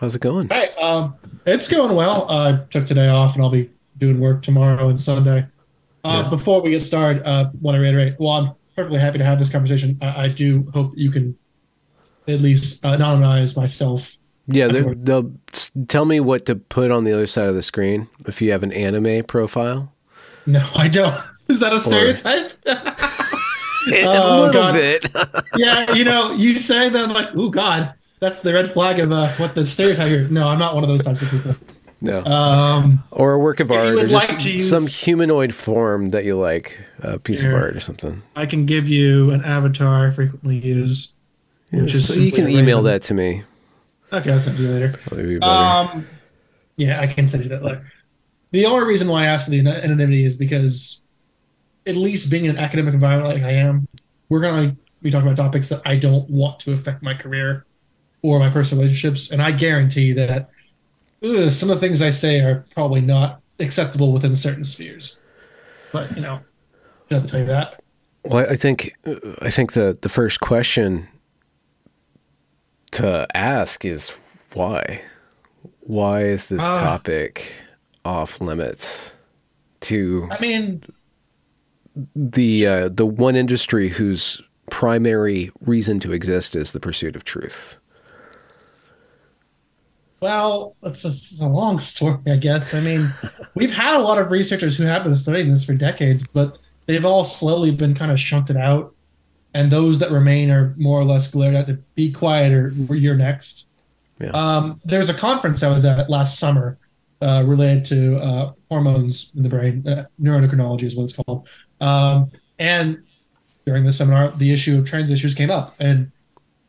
How's it going? Hey, um, it's going well. I took today off, and I'll be doing work tomorrow and Sunday. Uh, Yeah. Before we get started, uh, want to reiterate. Well, I'm perfectly happy to have this conversation. I, I do hope that you can at least uh, anonymize myself. Yeah, they're- Afterwards. they'll tell me what to put on the other side of the screen if you have an anime profile. No, I don't. Is that a stereotype? a Oh, little God. bit. yeah, you know, you say that like, oh God, that's the red flag of uh, what the stereotype here. No, I'm not one of those types of people. no. Um, or a work of art, or just like use- some humanoid form that you like, a piece of art or something. I can give you an avatar I frequently use, which is so you can email random- that to me. Okay, I'll send it to you later. Probably be. Um, yeah, I can send you that later. The only reason why I asked for the anonymity is because, at least being in an academic environment like I am, we're going to be talking about topics that I don't want to affect my career or my personal relationships, and I guarantee that ugh, some of the things I say are probably not acceptable within certain spheres. But you know, I have to tell you that. Well, I think I think the the first question to ask is why. Why is this Ah. topic off limits to I mean, the uh, the one industry whose primary reason to exist is the pursuit of truth? Well, it's a, it's a long story, I guess. I mean, we've had a lot of researchers who have been studying this for decades, but they've all slowly been kind of shunted out. And those that remain are more or less glared at to be quiet or you're next. Yeah. Um, there's a conference I was at last summer uh, related to uh, hormones in the brain, uh, neuroendocrinology is what it's called. Um, and during the seminar, the issue of trans issues came up. And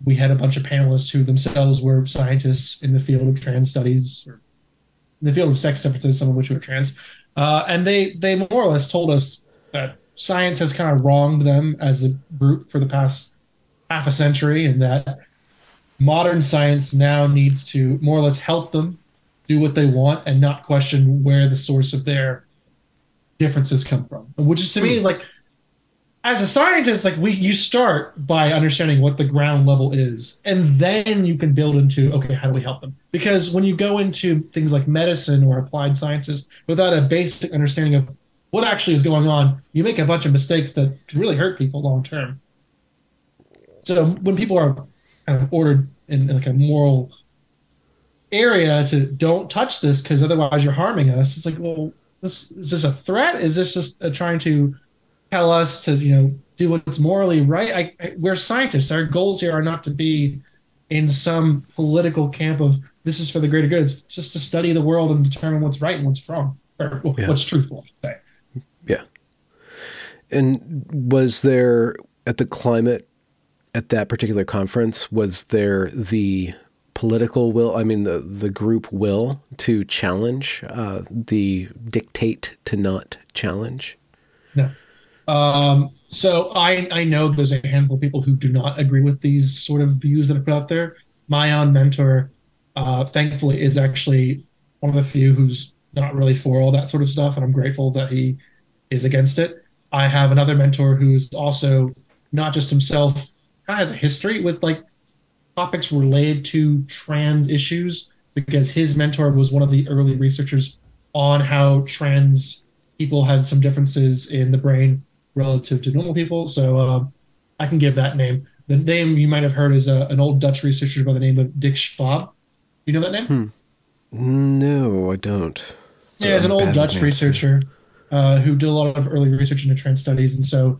we had a bunch of panelists who themselves were scientists in the field of trans studies or in the field of sex differences, some of which were trans. Uh, and they they more or less told us that science has kind of wronged them as a group for the past half a century, and that modern science now needs to more or less help them do what they want and not question where the source of their differences come from. Which is to me like as a scientist, like we you start by understanding what the ground level is, and then you can build into okay, how do we help them? Because when you go into things like medicine or applied sciences without a basic understanding of what actually is going on, you make a bunch of mistakes that can really hurt people long term. So when people are kind of ordered in, in like a moral area to don't touch this because otherwise you're harming us, it's like, well, this is this a threat? Is this just trying to tell us to you know do what's morally right. I, I, we're scientists. Our goals here are not to be in some political camp of this is for the greater good. It's just to study the world and determine what's right and what's wrong or Yeah. what's truthful. I should say. Yeah. And was there at the climate at that particular conference was there the political will I mean the the group will to challenge uh, the dictate to not challenge? No. Um, so I I know there's a handful of people who do not agree with these sort of views that are put out there. My own mentor, uh, thankfully, is actually one of the few who's not really for all that sort of stuff, and I'm grateful that he is against it. I have another mentor who's also not just himself, kind of has a history with like topics related to trans issues because his mentor was one of the early researchers on how trans people had some differences in the brain relative to normal people. So um, I can give that name. The name you might have heard is a, an old Dutch researcher by the name of Dick Swaab. You know that name? No, I don't. Yeah, he's an old Dutch researcher uh, who did a lot of early research into trans studies, and so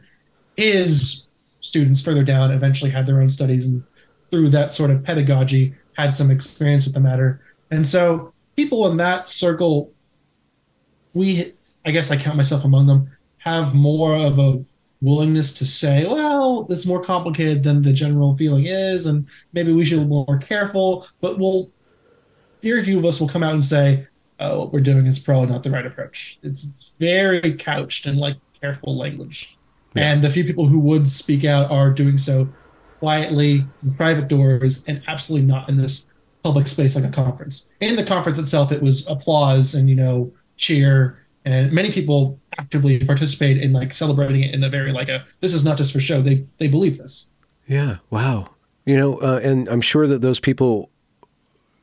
his students further down eventually had their own studies, and through that sort of pedagogy, had some experience with the matter. And so people in that circle, we, I guess I count myself among them, have more of a willingness to say, well, it's more complicated than the general feeling is, and maybe we should be more careful. But we'll, very few of us will come out and say, uh, what we're doing is probably not the right approach. It's, it's very couched in like careful language. And the few people who would speak out are doing so quietly in private doors and absolutely not in this public space like a conference. In the conference itself, it was applause and, you know, cheer. And many people actively participate in like celebrating it in a very like a, this is not just for show. They, they believe this. Yeah. Wow. You know, uh, and I'm sure that those people,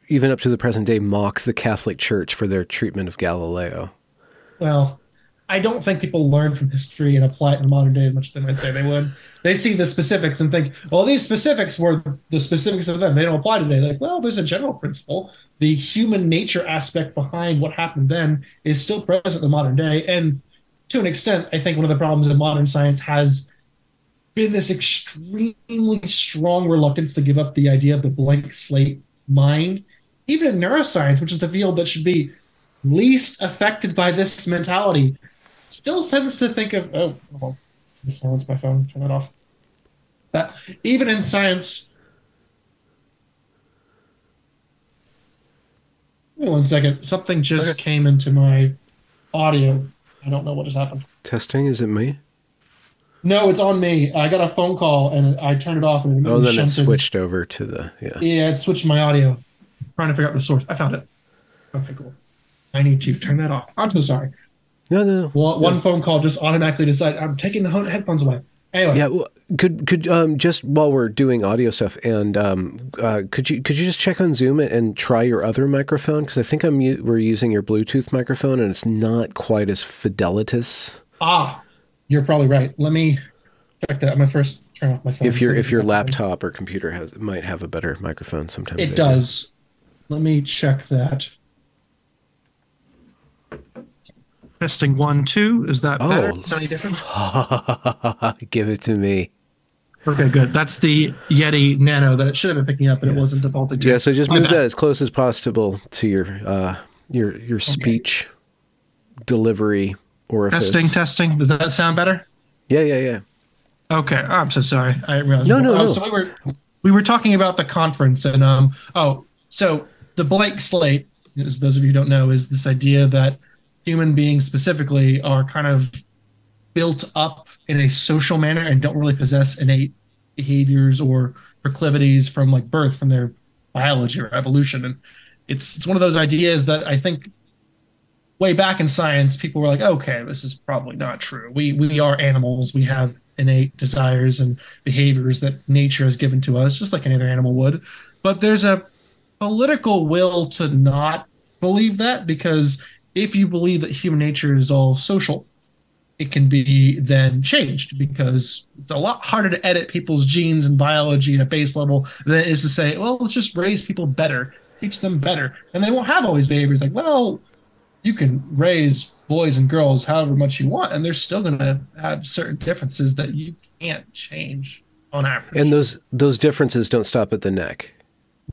even up to the present day, mock the Catholic Church for their treatment of Galileo. Well, I don't think people learn from history and apply it in modern day as much as they might say they would. They see the specifics and think, well, these specifics were the specifics of them. They don't apply today. Like, well, there's a general principle. The human nature aspect behind what happened then is still present in the modern day. And to an extent, I think one of the problems in modern science has been this extremely strong reluctance to give up the idea of the blank slate mind. Even in neuroscience, which is the field that should be least affected by this mentality, still tends to think of oh, well, silence my phone, turn that off. Uh, even in science, Wait one second. Something just okay. came into my audio. I don't know what just happened. Testing? Is it me? No, it's on me. I got a phone call and I turned it off. And it oh, then it switched over to the yeah. Yeah, it switched my audio. I'm trying to figure out the source. I found it. Okay, cool. I need to turn that off. I'm so sorry. No, no, no. One, one phone call just automatically decided I'm taking the headphones away. Anyway. Yeah. Well, could could um, just while we're doing audio stuff, and um, uh, could you could you just check on Zoom and, and try your other microphone because I think I'm we're using your Bluetooth microphone and it's not quite as fidelitous. Ah, you're probably right. Let me check that. I'm gonna first turn off my phone. If your if your laptop or computer has might have a better microphone, sometimes it does. Do. Let me check that. Testing one, two. Is that oh. better? Is that any different? Give it to me. Okay, good. That's the Yeti Nano that it should have been picking up, but yes. it wasn't defaulting to. Yeah, so just move that as close as possible to your uh, your your speech okay. delivery orifice. Testing, testing. Does that sound better? Yeah, yeah, yeah. Okay, oh, I'm so sorry. I realized. No, no, oh, no. So we were we were talking about the conference, and um, oh, so the blank slate, as those of you who don't know, is this idea that human beings specifically are kind of built up in a social manner and don't really possess innate behaviors or proclivities from like birth from their biology or evolution. And it's it's one of those ideas that i think way back in science people were like okay this is probably not true. We we are animals. We have innate desires and behaviors that nature has given to us just like any other animal would. But there's a political will to not believe that because if you believe that human nature is all social, it can be then changed because it's a lot harder to edit people's genes and biology at a base level than it is to say, well, let's just raise people better, teach them better. And they won't have all these behaviors like, well, you can raise boys and girls however much you want, and they're still going to have certain differences that you can't change on average. And those those differences don't stop at the neck.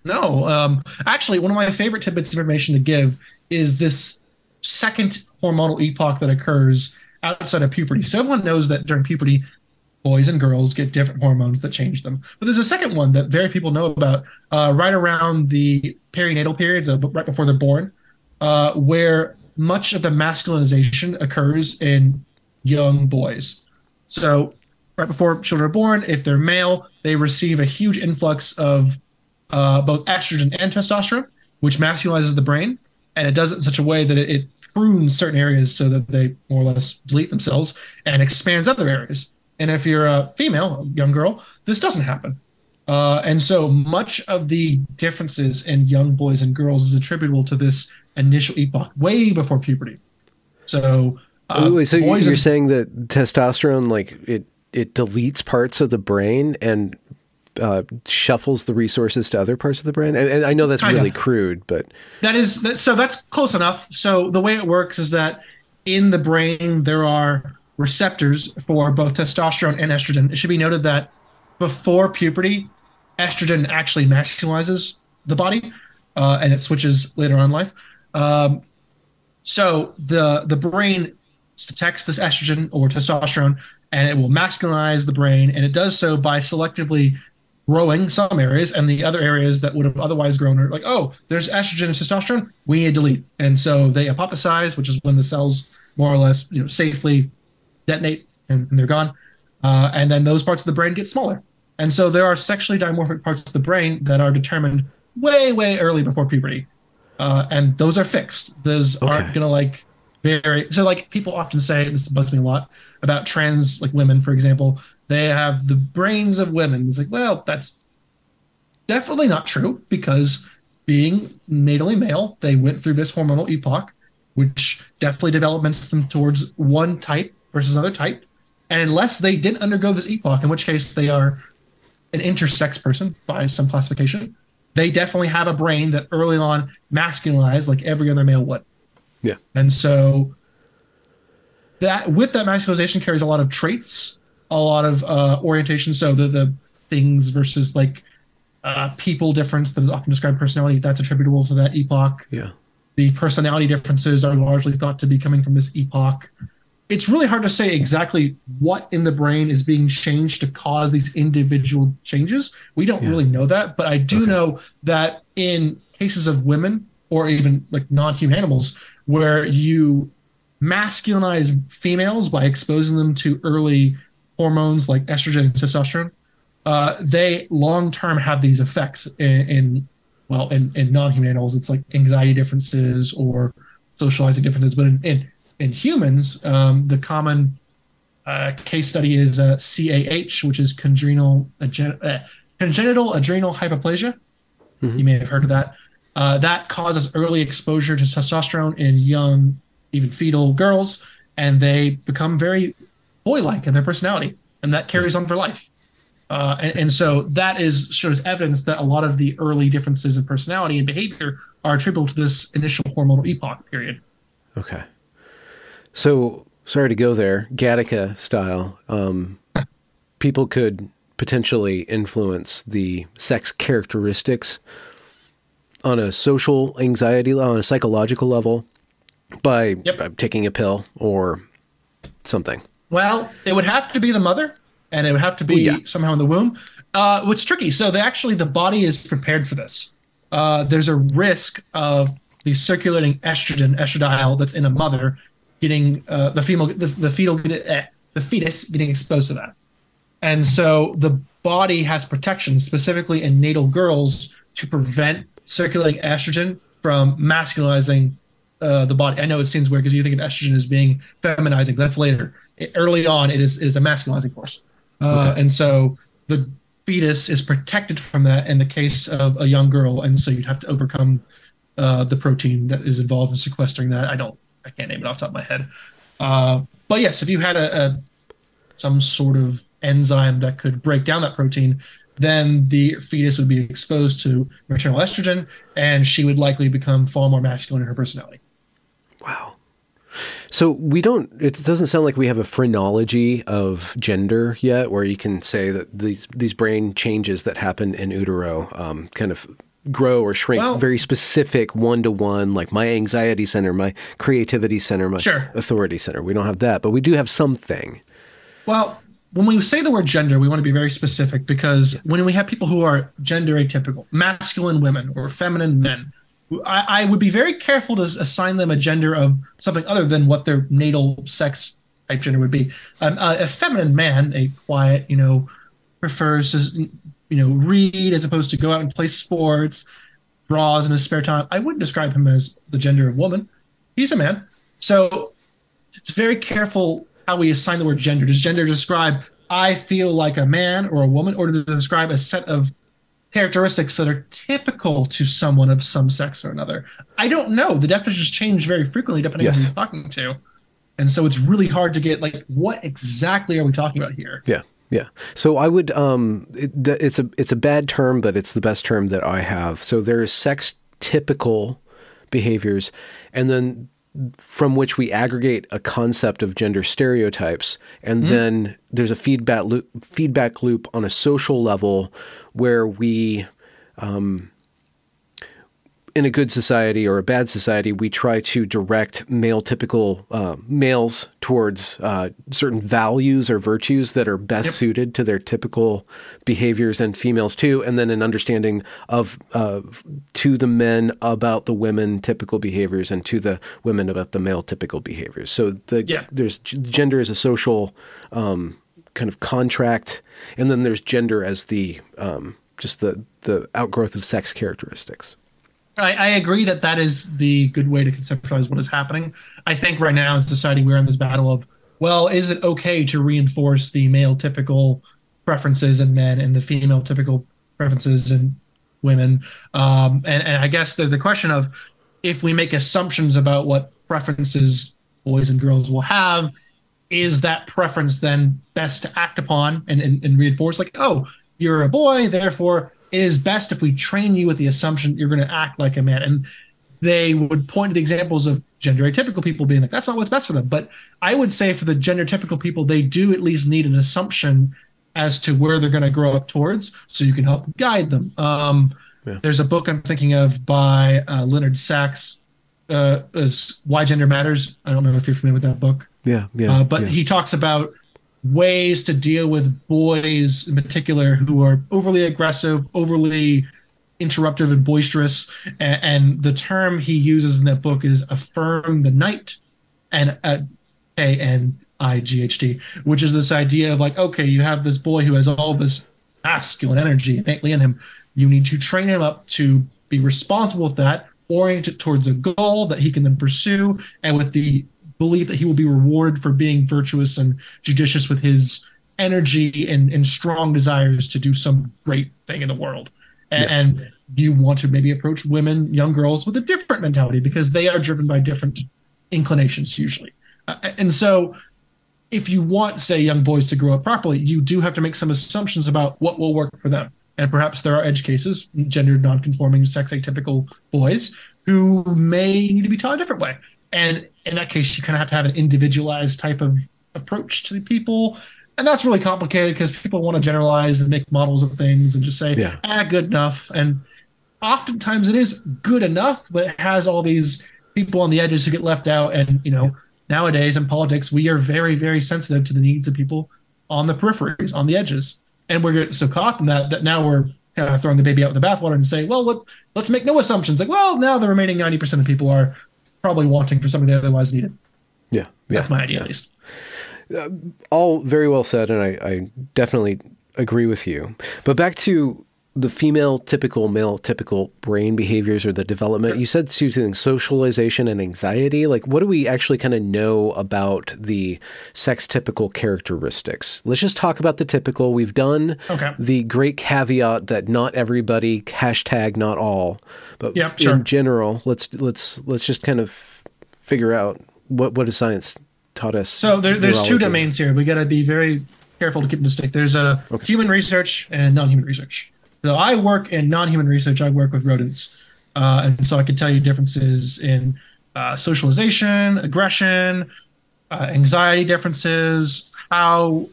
No, um, actually, one of my favorite tidbits of information to give is this second hormonal epoch that occurs outside of puberty. So everyone knows that during puberty, boys and girls get different hormones that change them. But there's a second one that very people know about uh, right around the perinatal periods, uh, right before they're born, uh, where much of the masculinization occurs in young boys. So right before children are born, if they're male, they receive a huge influx of uh, both estrogen and testosterone, which masculinizes the brain. And it does it in such a way that it, it prunes certain areas so that they more or less delete themselves and expands other areas. And if you're a female, a young girl, this doesn't happen. Uh, and so much of the differences in young boys and girls is attributable to this initial epoch, way before puberty. So, uh, Wait, so you're and, saying that testosterone, like it, it deletes parts of the brain and uh, shuffles the resources to other parts of the brain? And, and I know that's kind really of. crude, but that is that, so that's close enough. So the way it works is that in the brain there are receptors for both testosterone and estrogen. It should be noted that before puberty, estrogen actually masculizes the body, uh, and it switches later on in life. Um, so the the brain detects this estrogen or testosterone, and it will masculinize the brain, and it does so by selectively growing some areas and the other areas that would have otherwise grown are like oh there's estrogen and testosterone we need to delete. And so they apoptosize which is when the cells more or less you know safely detonate and, and they're gone. Uh, and then those parts of the brain get smaller. And so there are sexually dimorphic parts of the brain that are determined way way early before puberty. Uh, and those are fixed. Those okay. aren't gonna like very so like people often say this bugs me a lot about trans like women for example they have the brains of women it's like well that's definitely not true because being natally male, they went through this hormonal epoch, which definitely develops them towards one type versus another type. And unless they didn't undergo this epoch, in which case they are an intersex person by some classification, they definitely have a brain that early on masculinized like every other male would. Yeah. And so that with that masculinization carries a lot of traits, a lot of uh, orientation. So the the things versus like uh, people difference that is often described personality that's attributable to that epoch. Yeah. The personality differences are largely thought to be coming from this epoch. It's really hard to say exactly what in the brain is being changed to cause these individual changes. We don't Yeah. really know that, but I do Okay. know that in cases of women or even like non-human animals where you masculinize females by exposing them to early hormones like estrogen and testosterone, uh, they long term have these effects in, in well in, in non-human animals it's like anxiety differences or socializing differences. But in in, in humans um, the common uh, case study is uh, CAH which is congenital uh, congenital adrenal hyperplasia. Mhm. you may have heard of that. Uh, that causes early exposure to testosterone in young even fetal girls and they become very boy-like in their personality and that carries on for life uh, and, and so that is shows evidence that a lot of the early differences in personality and behavior are attributable to this initial hormonal epoch period. Okay. So sorry to go there, Gattaca style. Um, people could potentially influence the sex characteristics on a social anxiety on a psychological level by, Yep. by taking a pill or something. Well, it would have to be the mother, and it would have to be yeah. somehow in the womb. Uh, what's tricky? So they actually the body is prepared for this. Uh, there's a risk of the circulating estrogen estradiol that's in a mother getting uh, the female the, the fetal eh, the fetus getting exposed to that. And so the body has protection specifically in natal girls to prevent circulating estrogen from masculinizing uh, the body. I know it seems weird because you think of estrogen as being feminizing. That's later. It- early on, it is is a masculinizing force, uh, Okay. and so the fetus is protected from that in the case of a young girl, and so you'd have to overcome uh, the protein that is involved in sequestering that. I don't, I can't name it off the top of my head. Uh, but yes, if you had a, a some sort of enzyme that could break down that protein, then the fetus would be exposed to maternal estrogen, and she would likely become far more masculine in her personality. Wow. So we don't. It doesn't sound like we have a phrenology of gender yet, where you can say that these these brain changes that happen in utero um, kind of grow or shrink Well- very specific one to one, like my anxiety center, my creativity center, my Sure. authority center. We don't have that, but we do have something. Well, when we say the word gender, we want to be very specific because when we have people who are gender atypical, masculine women or feminine men, I, I would be very careful to assign them a gender of something other than what their natal sex type gender would be. Um, a, a feminine man, a quiet, you know, prefers to, you know, read as opposed to go out and play sports, draws in his spare time. I wouldn't describe him as the gender of woman. He's a man. So it's very careful how we assign the word gender. Does gender describe I feel like a man or a woman, or does it describe a set of characteristics that are typical to someone of some sex or another? I don't know. The definitions change very frequently depending on who you're talking to. And so it's really hard to get like what exactly are we talking about here? Yeah, yeah. So I would. Um, it, it's a it's a bad term, but it's the best term that I have. So there is sex typical behaviors, and then from which we aggregate a concept of gender stereotypes, and then there's a feedback loop, feedback loop on a social level where we in a good society or a bad society, we try to direct male typical uh, males towards uh, certain values or virtues that are best Yep. suited to their typical behaviors, and females too. And then an understanding of uh, to the men about the women typical behaviors, and to the women about the male typical behaviors. So the Yeah. there's gender as a social um, kind of contract, and then there's gender as the um, just the the outgrowth of sex characteristics. I, I agree that that is the good way to conceptualize what is happening. I think right now in society we're in this battle of, well, is it okay to reinforce the male typical preferences in men and the female typical preferences in women. Um, and, and I guess there's the question of if we make assumptions about what preferences boys and girls will have, is that preference then best to act upon and, and, and reinforce? Like, oh, you're a boy, therefore it is best if we train you with the assumption you're going to act like a man. And they would point to the examples of gender atypical people being like, that's not what's best for them. But I would say for the gender typical people, they do at least need an assumption as to where they're going to grow up towards so you can help guide them. Um, yeah. There's a book I'm thinking of by uh, Leonard Sax, uh, as Why Gender Matters. I don't know if you're familiar with that book. Yeah, yeah. Uh, but yeah. he talks about ways to deal with boys in particular who are overly aggressive, overly interruptive and boisterous. And, and the term he uses in that book is affirm the night and uh, A N I G H T, which is this idea of like, okay, you have this boy who has all this masculine energy innately in him. You need to train him up to be responsible with that, orient it towards a goal that he can then pursue, and with the belief that he will be rewarded for being virtuous and judicious with his energy and, and strong desires to do some great thing in the world. And, yeah. and you want to maybe approach women, young girls with a different mentality because they are driven by different inclinations usually. Uh, and so if you want, say, young boys to grow up properly, you do have to make some assumptions about what will work for them. And perhaps there are edge cases, gender nonconforming, sex atypical boys who may need to be taught a different way. And in that case, you kind of have to have an individualized type of approach to the people. And that's really complicated because people want to generalize and make models of things and just say, yeah. ah, good enough. And oftentimes it is good enough, but it has all these people on the edges who get left out. And, you know, nowadays in politics, we are very, very sensitive to the needs of people on the peripheries, on the edges. And we're getting so caught in that that now we're kind of throwing the baby out with the bathwater and say, well, let, let's make no assumptions. Like, well, now the remaining 90% of people are probably wanting for something they otherwise needed. Yeah. yeah That's my idea, yeah. at least. Uh, all very well said, and I, I definitely agree with you. But back to the female typical, male typical brain behaviors or the development, you said two things socialization and anxiety. Like, what do we actually kind of know about the sex typical characteristics? Let's just talk about the typical. We've done okay. the great caveat that not everybody, hashtag not all, but yep, in sure. general, let's, let's, let's just kind of figure out what, what has science taught us. So there, there's two domains here. We got to be very careful to keep them distinct. There's a okay. human research and non-human research. So I work in non-human research. I work with rodents, uh, and so I can tell you differences in uh, socialization, aggression, uh, anxiety differences, how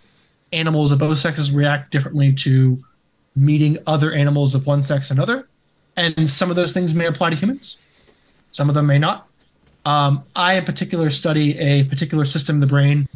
animals of both sexes react differently to meeting other animals of one sex and other, and some of those things may apply to humans. Some of them may not. Um, I, in particular, study a particular system in the brain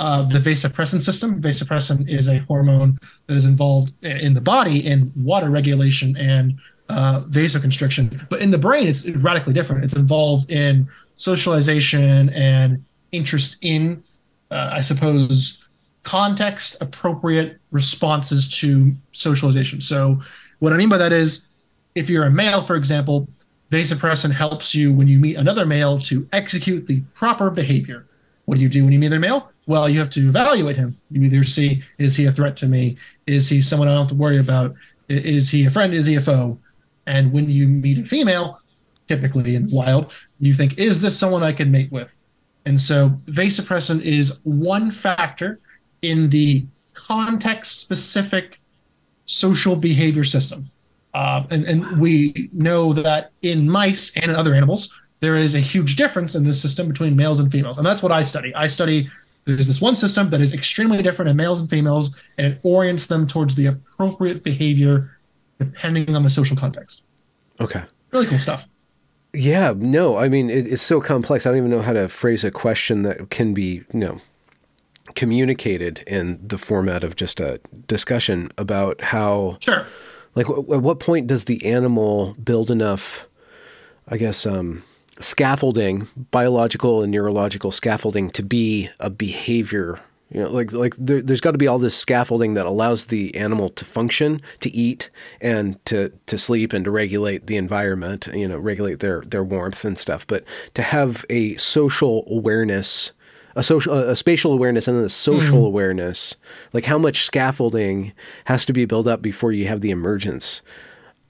uh, the vasopressin system. Vasopressin is a hormone that is involved in the body in water regulation and uh, vasoconstriction. But in the brain, it's radically different. It's involved in socialization and interest in, uh, I suppose, context appropriate responses to socialization. So, what I mean by that is if you're a male, for example, vasopressin helps you when you meet another male to execute the proper behavior. What do you do when you meet another male? Well, you have to evaluate him. You either see, is he a threat to me? Is he someone I don't have to worry about? Is he a friend? Is he a foe? And when you meet a female, typically in the wild, you think, is this someone I can mate with? And so vasopressin is one factor in the context specific social behavior system. Uh, and, and we know that in mice and in other animals, there is a huge difference in this system between males and females. And that's what I study. I study there's this one system that is extremely different in males and females, and it orients them towards the appropriate behavior depending on the social context. Okay. Really cool stuff. Yeah, no, I mean, it, it's so complex. I don't even know how to phrase a question that can be, you know, communicated in the format of just a discussion about how, sure. like, w- at what point does the animal build enough, I guess, um, scaffolding, biological and neurological scaffolding to be a behavior. You know, like like there, has got to be all this scaffolding that allows the animal to function, to eat, and to to sleep, and to regulate the environment. You know, regulate their their warmth and stuff. But to have a social awareness, a social, a spatial awareness, and then a social mm-hmm. awareness, like how much scaffolding has to be built up before you have the emergence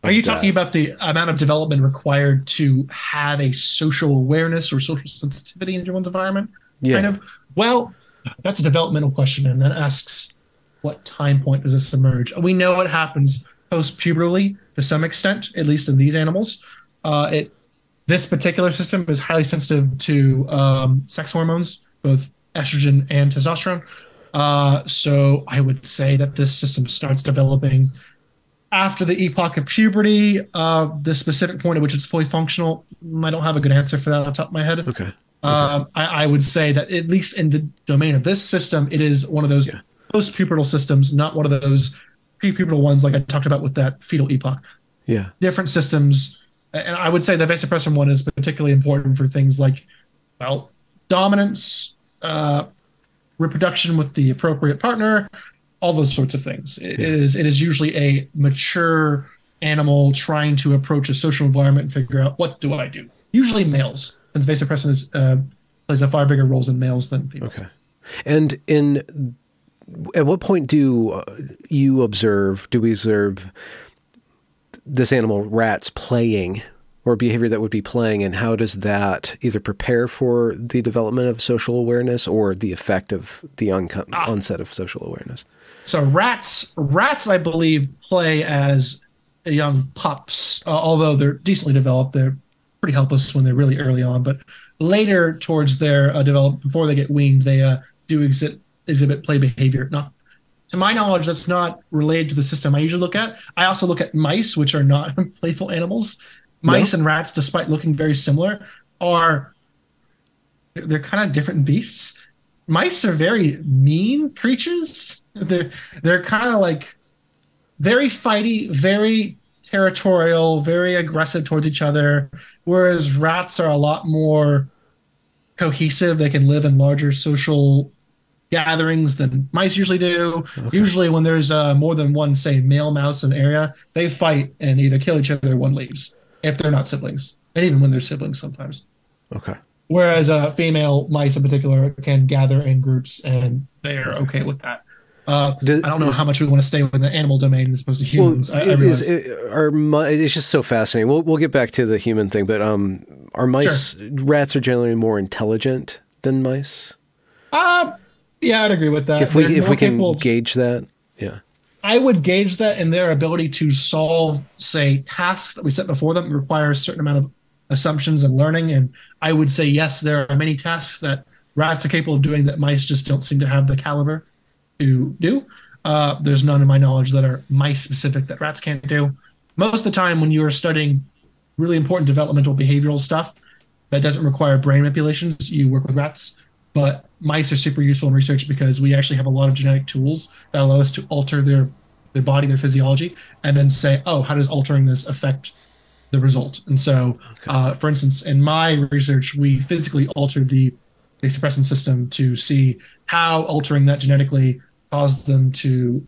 Are you talking about the amount of development required to have a social awareness or social sensitivity into one's environment? Yeah. Kind of. Well, that's a developmental question, and that asks what time point does this emerge? We know it happens post pubertally to some extent, at least in these animals. Uh, it this particular system is highly sensitive to um, sex hormones, both estrogen and testosterone. Uh, so I would say that this system starts developing after the epoch of puberty. Uh, the specific point at which it's fully functional, I don't have a good answer for that off the top of my head. Okay. Um, I, I, would say that at least in the domain of this system, it is one of those yeah. post-pubertal systems, not one of those pre-pubertal ones like I talked about with that fetal epoch. Yeah. Different systems, and I would say the vasopressin one is particularly important for things like, well, dominance, uh, reproduction with the appropriate partner, all those sorts of things. It, yeah. it is it is usually a mature animal trying to approach a social environment and figure out what do I do. Usually males, since vasopressin is, uh, plays a far bigger role in males than females. Okay, and in at what point do uh, you observe? Do we observe this animal rats playing or behavior that would be playing and how does that either prepare for the development of social awareness or the effect of the ah. onset of social awareness so rats rats i believe play as young pups uh, although they're decently developed they're pretty helpless when they're really early on but later towards their uh, development before they get weaned they uh, do exhibit exhibit play behavior not to my knowledge that's not related to the system i usually look at i also look at mice which are not playful animals mice no. and rats, despite looking very similar, are they're kind of different beasts. Mice are very mean creatures. They're they're kind of like very fighty, very territorial, very aggressive towards each other. Whereas rats are a lot more cohesive. They can live in larger social gatherings than mice usually do. Okay. Usually, when there's uh, more than one, say, male mouse in an area, they fight and either kill each other or one leaves if they're not siblings, and even when they're siblings sometimes. Okay. Whereas uh, female mice in particular can gather in groups and they're okay with that. Uh, Does, I don't know is, how much we want to stay with the animal domain as opposed to humans. Well, I, I is, it, are, it's just so fascinating. We'll we'll get back to the human thing, but um, are mice sure. rats are generally more intelligent than mice? Uh yeah, I'd agree with that. If we They're if we can gauge that, yeah. I would gauge that in their ability to solve, say, tasks that we set before them require a certain amount of assumptions and learning. And I would say, yes, there are many tasks that rats are capable of doing that mice just don't seem to have the caliber to do. Uh, there's none in my knowledge that are mice specific that rats can't do. Most of the time, when you're studying really important developmental behavioral stuff that doesn't require brain manipulations, you work with rats. But mice are super useful in research because we actually have a lot of genetic tools that allow us to alter their their body, their physiology, and then say, oh, how does altering this affect the result? And so, okay. uh, for instance, in my research, we physically altered the vasopressin system to see how altering that genetically caused them to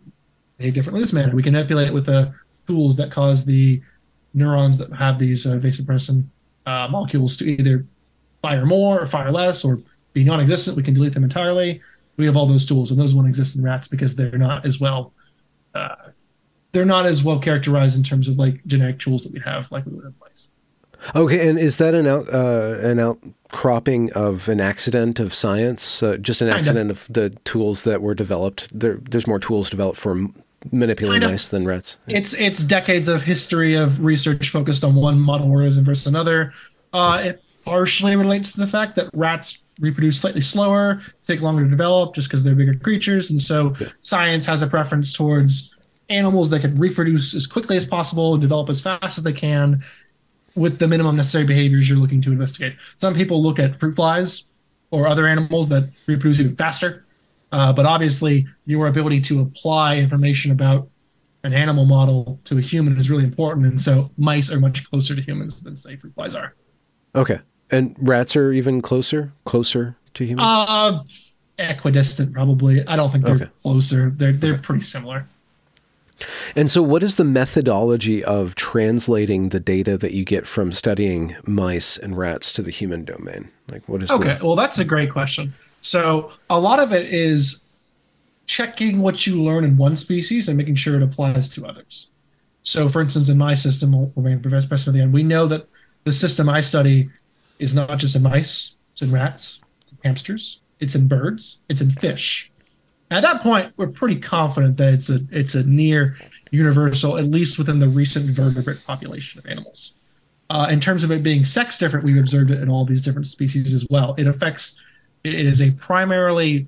behave differently in this manner. We can manipulate it with the tools that cause the neurons that have these uh, vasopressin uh, molecules to either fire more or fire less or be non-existent. We can delete them entirely. We have all those tools, and those won't exist in rats because they're not as well. Uh, they're not as well characterized in terms of like genetic tools that we have, like we would in mice. Okay, and is that an out uh, an outcropping of an accident of science? Uh, just an accident of. of. the tools that were developed. There, there's more tools developed for manipulating kind of. mice than rats. Yeah. It's it's decades of history of research focused on one model organism versus another. Uh, it partially relates to the fact that rats reproduce slightly slower, take longer to develop just because they're bigger creatures. And so yeah. science has a preference towards animals that can reproduce as quickly as possible and develop as fast as they can with the minimum necessary behaviors you're looking to investigate. Some people look at fruit flies or other animals that reproduce even faster. Uh, but obviously, your ability to apply information about an animal model to a human is really important. And so mice are much closer to humans than, say, fruit flies are. Okay. And rats are even closer, closer to humans. Uh, equidistant, probably. I don't think they're okay. closer. They're they're pretty similar. And so, what is the methodology of translating the data that you get from studying mice and rats to the human domain? Like, what is? Okay, the- well, that's a great question. So, a lot of it is checking what you learn in one species and making sure it applies to others. So, for instance, in my system, we'll bring Professor Preston at the end, we know that the system I study is not just in mice, it's in rats, it's in hamsters, it's in birds, it's in fish. At that point, we're pretty confident that it's a it's a near universal, at least within the recent vertebrate population of animals. Uh, in terms of it being sex different, we've observed it in all these different species as well. It affects. It is a primarily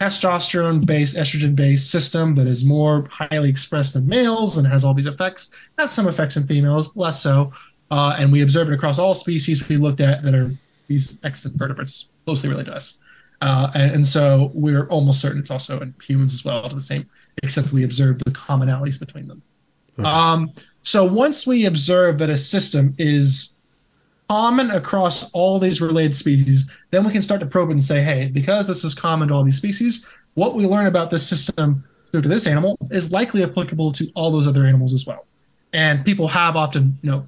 testosterone based, estrogen based system that is more highly expressed in males and has all these effects. Has some effects in females, less so. Uh, and we observe it across all species we looked at that are these extant vertebrates closely related to us. Uh, and, and, so we're almost certain it's also in humans as well to the same extent we observe the commonalities between them. Okay. Um, so once we observe that a system is common across all these related species, then we can start to probe it and say, hey, because this is common to all these species, what we learn about this system to this animal is likely applicable to all those other animals as well. And people have often, you know,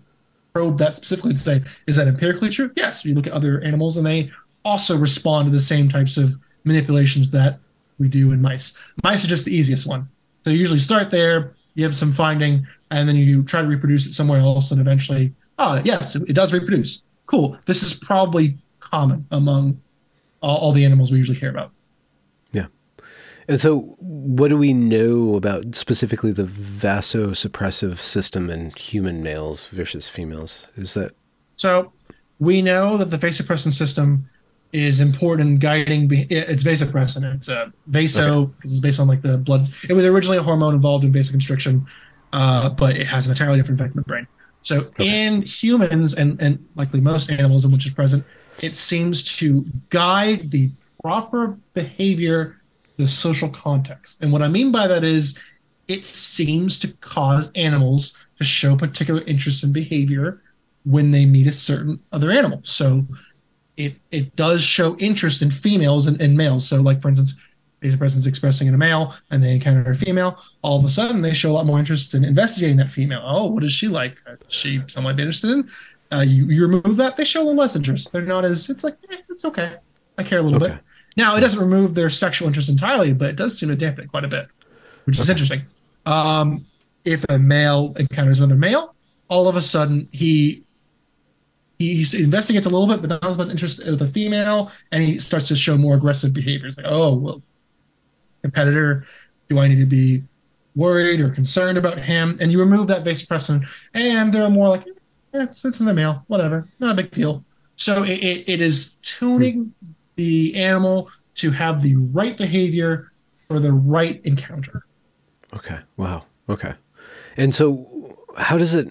probe that specifically to say, is that empirically true? Yes. You look at other animals and they also respond to the same types of manipulations that we do in mice. Mice are just the easiest one. So you usually start there, you have some finding, and then you try to reproduce it somewhere else, and eventually, oh, yes, it does reproduce. Cool. This is probably common among all, all the animals we usually care about. Yeah. And so, what do we know about specifically the vasosuppressive system in human males versus females? Is that so? We know that the vasopressin system is important in guiding. It's vasopressin. It's a vaso. Okay. It's based on like the blood. It was originally a hormone involved in vasoconstriction, uh, but it has an entirely different effect in the brain. So okay. in humans and and likely most animals in which is present, it seems to guide the proper behavior, the social context. And what I mean by that is, it seems to cause animals to show particular interest in behavior when they meet a certain other animal. So it it does show interest in females and, and males. So, like for instance, if a person's expressing in a male and they encounter a female, all of a sudden they show a lot more interest in investigating that female. Oh, what is she like? Is she someone interested in? Uh, you, you remove that, they show a little less interest. They're not as, it's like, eh, it's okay. I care a little okay. bit. Now, it doesn't remove their sexual interest entirely, but it does seem to dampen it quite a bit, which okay. is interesting. Um, if a male encounters another male, all of a sudden he he, he investigates a little bit, but not as much interest with the female, and he starts to show more aggressive behaviors. Like, oh, well, competitor, do I need to be worried or concerned about him? And you remove that vasopressin, and they're more like, eh, it's in the male, whatever, not a big deal. So it, it, it is tuning the animal to have the right behavior for the right encounter. Okay. Wow. Okay. And so, how does it?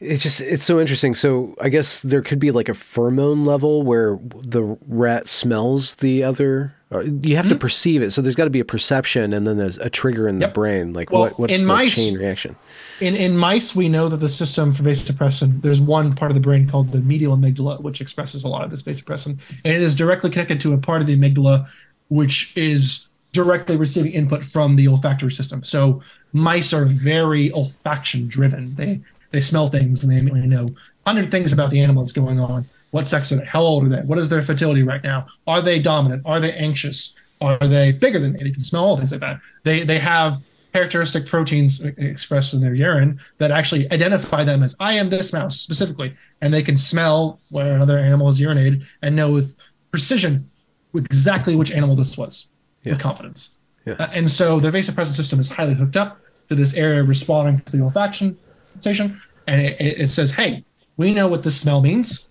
It's just it's so interesting. So I guess there could be like a pheromone level where the rat smells the other. you have mm-hmm. to perceive it. So there's got to be a perception, and then there's a trigger in yep. the brain. Like well, what, what's the mice, chain reaction? In in mice, we know that the system for vasopressin. There's one part of the brain called the medial amygdala, which expresses a lot of this vasopressin, and it is directly connected to a part of the amygdala, which is directly receiving input from the olfactory system. So mice are very olfaction driven. They they smell things and they immediately know hundred things about the animal that's going on. What sex are they? How old are they? What is their fertility right now? Are they dominant? Are they anxious? Are they bigger than me? They can smell all things like that. They they have characteristic proteins expressed in their urine that actually identify them as I am this mouse specifically, and they can smell where another animal is urinated and know with precision exactly which animal this was yeah. with confidence. Yeah. Uh, and so the vasopressin system is highly hooked up to this area responding to the olfaction sensation, and it, it says, "Hey, we know what this smell means.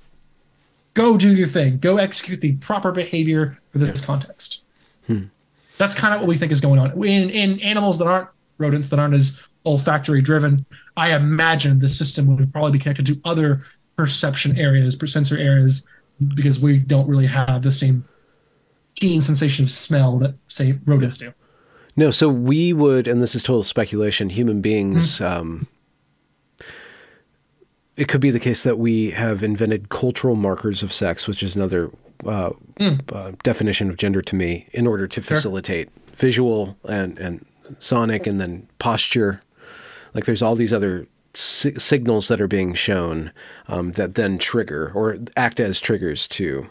Go do your thing. Go execute the proper behavior for this context." Hmm. That's kind of what we think is going on in in animals that aren't rodents that aren't as olfactory driven. I imagine the system would probably be connected to other perception areas, sensor areas, because we don't really have the same keen sensation of smell that say rodents do. No, so we would, and this is total speculation. Human beings, mm-hmm. um, it could be the case that we have invented cultural markers of sex, which is another uh, mm. uh, definition of gender to me, in order to facilitate sure. visual and, and sonic and then posture. Like there's all these other si- signals that are being shown um, that then trigger or act as triggers to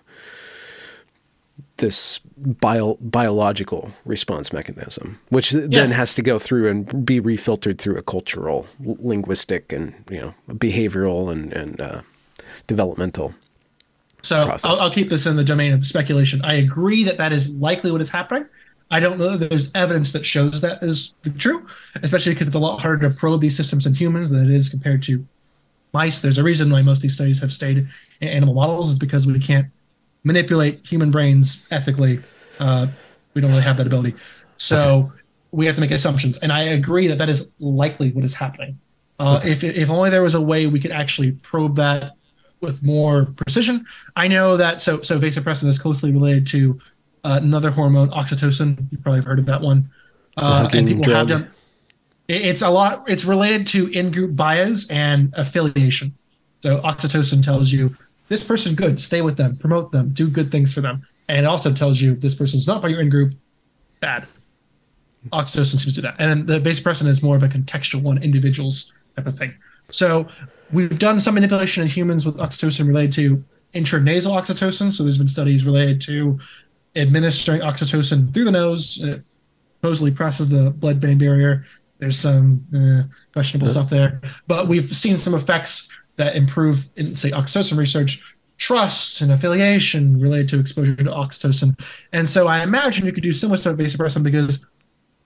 this bio, biological response mechanism, which yeah. then has to go through and be refiltered through a cultural, linguistic, and you know behavioral and and uh, developmental. So I'll, I'll, keep this in the domain of speculation. I agree that that is likely what is happening. I don't know that there's evidence that shows that is true, especially because it's a lot harder to probe these systems in humans than it is compared to mice. There's a reason why most of these studies have stayed in animal models is because we can't manipulate human brains ethically. Uh, we don't really have that ability. So okay. we have to make assumptions. And I agree that that is likely what is happening. Uh, okay. if, if only there was a way we could actually probe that with more precision. I know that so so vasopressin is closely related to uh, another hormone, oxytocin. You probably have heard of that one. Uh, and people drug. have done. It's a lot. It's related to in-group bias and affiliation. So oxytocin tells you this person good, stay with them, promote them, do good things for them, and it also tells you this person's not by your in-group, bad. Oxytocin seems to do that, and the vasopressin is more of a contextual one, individuals type of thing. So we've done some manipulation in humans with oxytocin related to intranasal oxytocin. So there's been studies related to administering oxytocin through the nose. It supposedly crosses the blood-brain barrier. There's some uh, questionable stuff there, but we've seen some effects that improve in say oxytocin research trust and affiliation related to exposure to oxytocin. And so I imagine you could do similar stuff with vasopressin because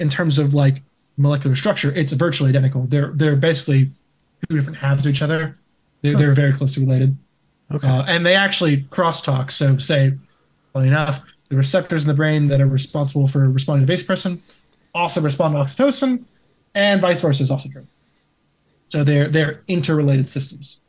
in terms of like molecular structure, it's virtually identical. They're they're basically two different halves of each other. They're, they're very closely related. Okay. Uh, and they actually crosstalk. So say, funny enough, the receptors in the brain that are responsible for responding to vasopressin also respond to oxytocin, and vice versa is also true. So they're they're interrelated systems.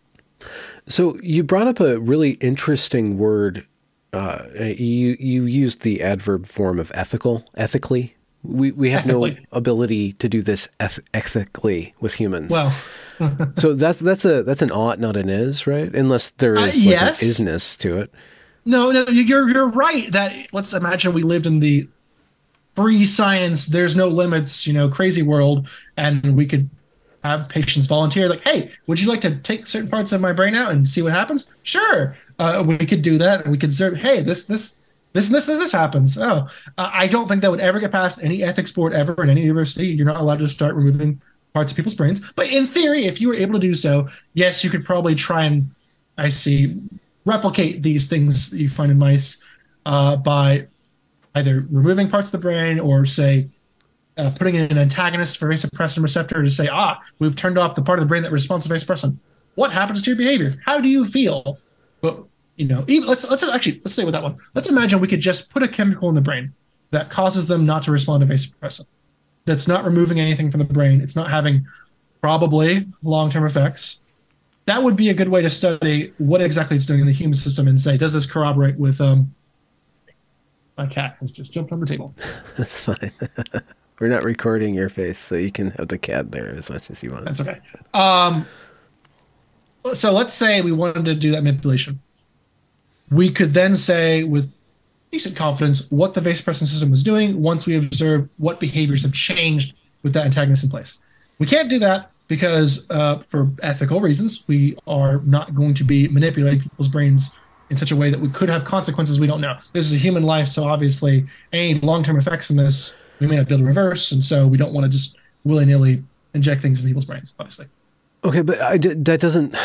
So you brought up a really interesting word. Uh, you you used the adverb form of ethical, ethically. We we have ethically. no ability to do this eth- ethically with humans. Well, so that's that's a that's an ought, not an is, right? Unless there is uh, uh, like yes. an isness to it. No, no, you're you're right. That let's imagine we lived in the free science, there's no limits, you know, crazy world, and we could have patients volunteer like hey would you like to take certain parts of my brain out and see what happens? Sure uh, we could do that. We could serve hey this this this this this, this happens. Oh uh, i don't think that would ever get past any ethics board ever in any university. You're not allowed to start removing parts of people's brains. But in theory if you were able to do so yes you could probably try and i see replicate these things you find in mice uh, by either removing parts of the brain or say uh, putting in an antagonist for vasopressin receptor to say, ah, we've turned off the part of the brain that responds to vasopressin. What happens to your behavior? How do you feel? But you know, even, let's let's actually let's stay with that one. Let's imagine we could just put a chemical in the brain that causes them not to respond to vasopressin. That's not removing anything from the brain. It's not having probably long-term effects. That would be a good way to study what exactly it's doing in the human system and say, does this corroborate with um, my cat has just jumped on the table. That's fine. We're not recording your face, so you can have the cat there as much as you want. That's okay. Um, so let's say we wanted to do that manipulation. We could then say with decent confidence what the vasopressin system was doing once we observe what behaviors have changed with that antagonist in place. We can't do that because, uh, for ethical reasons, we are not going to be manipulating people's brains in such a way that we could have consequences we don't know. This is a human life, so obviously, any long term effects in this we may not be able to reverse, and so we don't want to just willy nilly inject things in people's brains. Obviously. Okay, but I, that doesn't.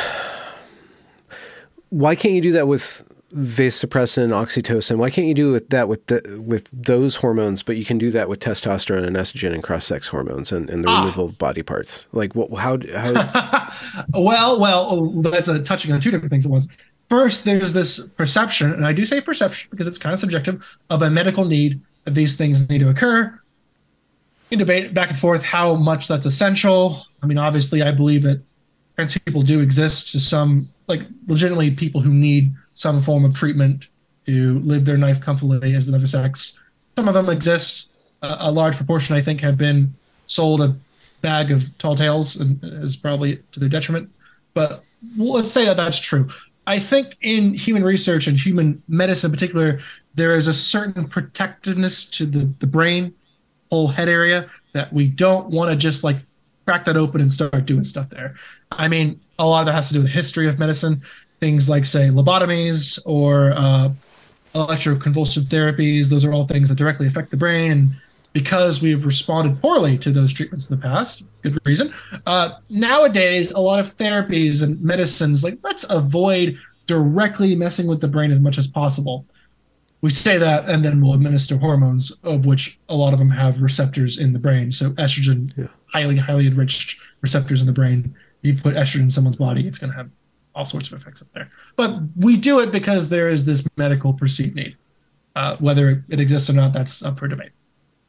Why can't you do that with vasopressin, oxytocin? Why can't you do that with the, with those hormones, but you can do that with testosterone and estrogen and cross sex hormones and, and the ah. removal of body parts? Like, what? How? how... well, well, that's a touching on two different things at once. First, there's this perception, and I do say perception because it's kind of subjective, of a medical need that these things need to occur can debate back and forth how much that's essential. I mean, obviously, I believe that trans people do exist to some, like, legitimately people who need some form of treatment to live their life comfortably as another sex. Some of them exist. A large proportion, I think, have been sold a bag of tall tales and is probably to their detriment. But let's say that that's true. I think in human research and human medicine in particular, there is a certain protectiveness to the, the brain whole head area that we don't want to just like crack that open and start doing stuff there. I mean, a lot of that has to do with history of medicine, things like say lobotomies or uh, electroconvulsive therapies. Those are all things that directly affect the brain. And because we've responded poorly to those treatments in the past, good reason. Uh, nowadays, a lot of therapies and medicines, like let's avoid directly messing with the brain as much as possible. We say that, and then we'll administer hormones, of which a lot of them have receptors in the brain. So estrogen, yeah. highly, highly enriched receptors in the brain. You put estrogen in someone's body, it's going to have all sorts of effects up there. But we do it because there is this medical perceived need. Uh, whether it exists or not, that's up for debate.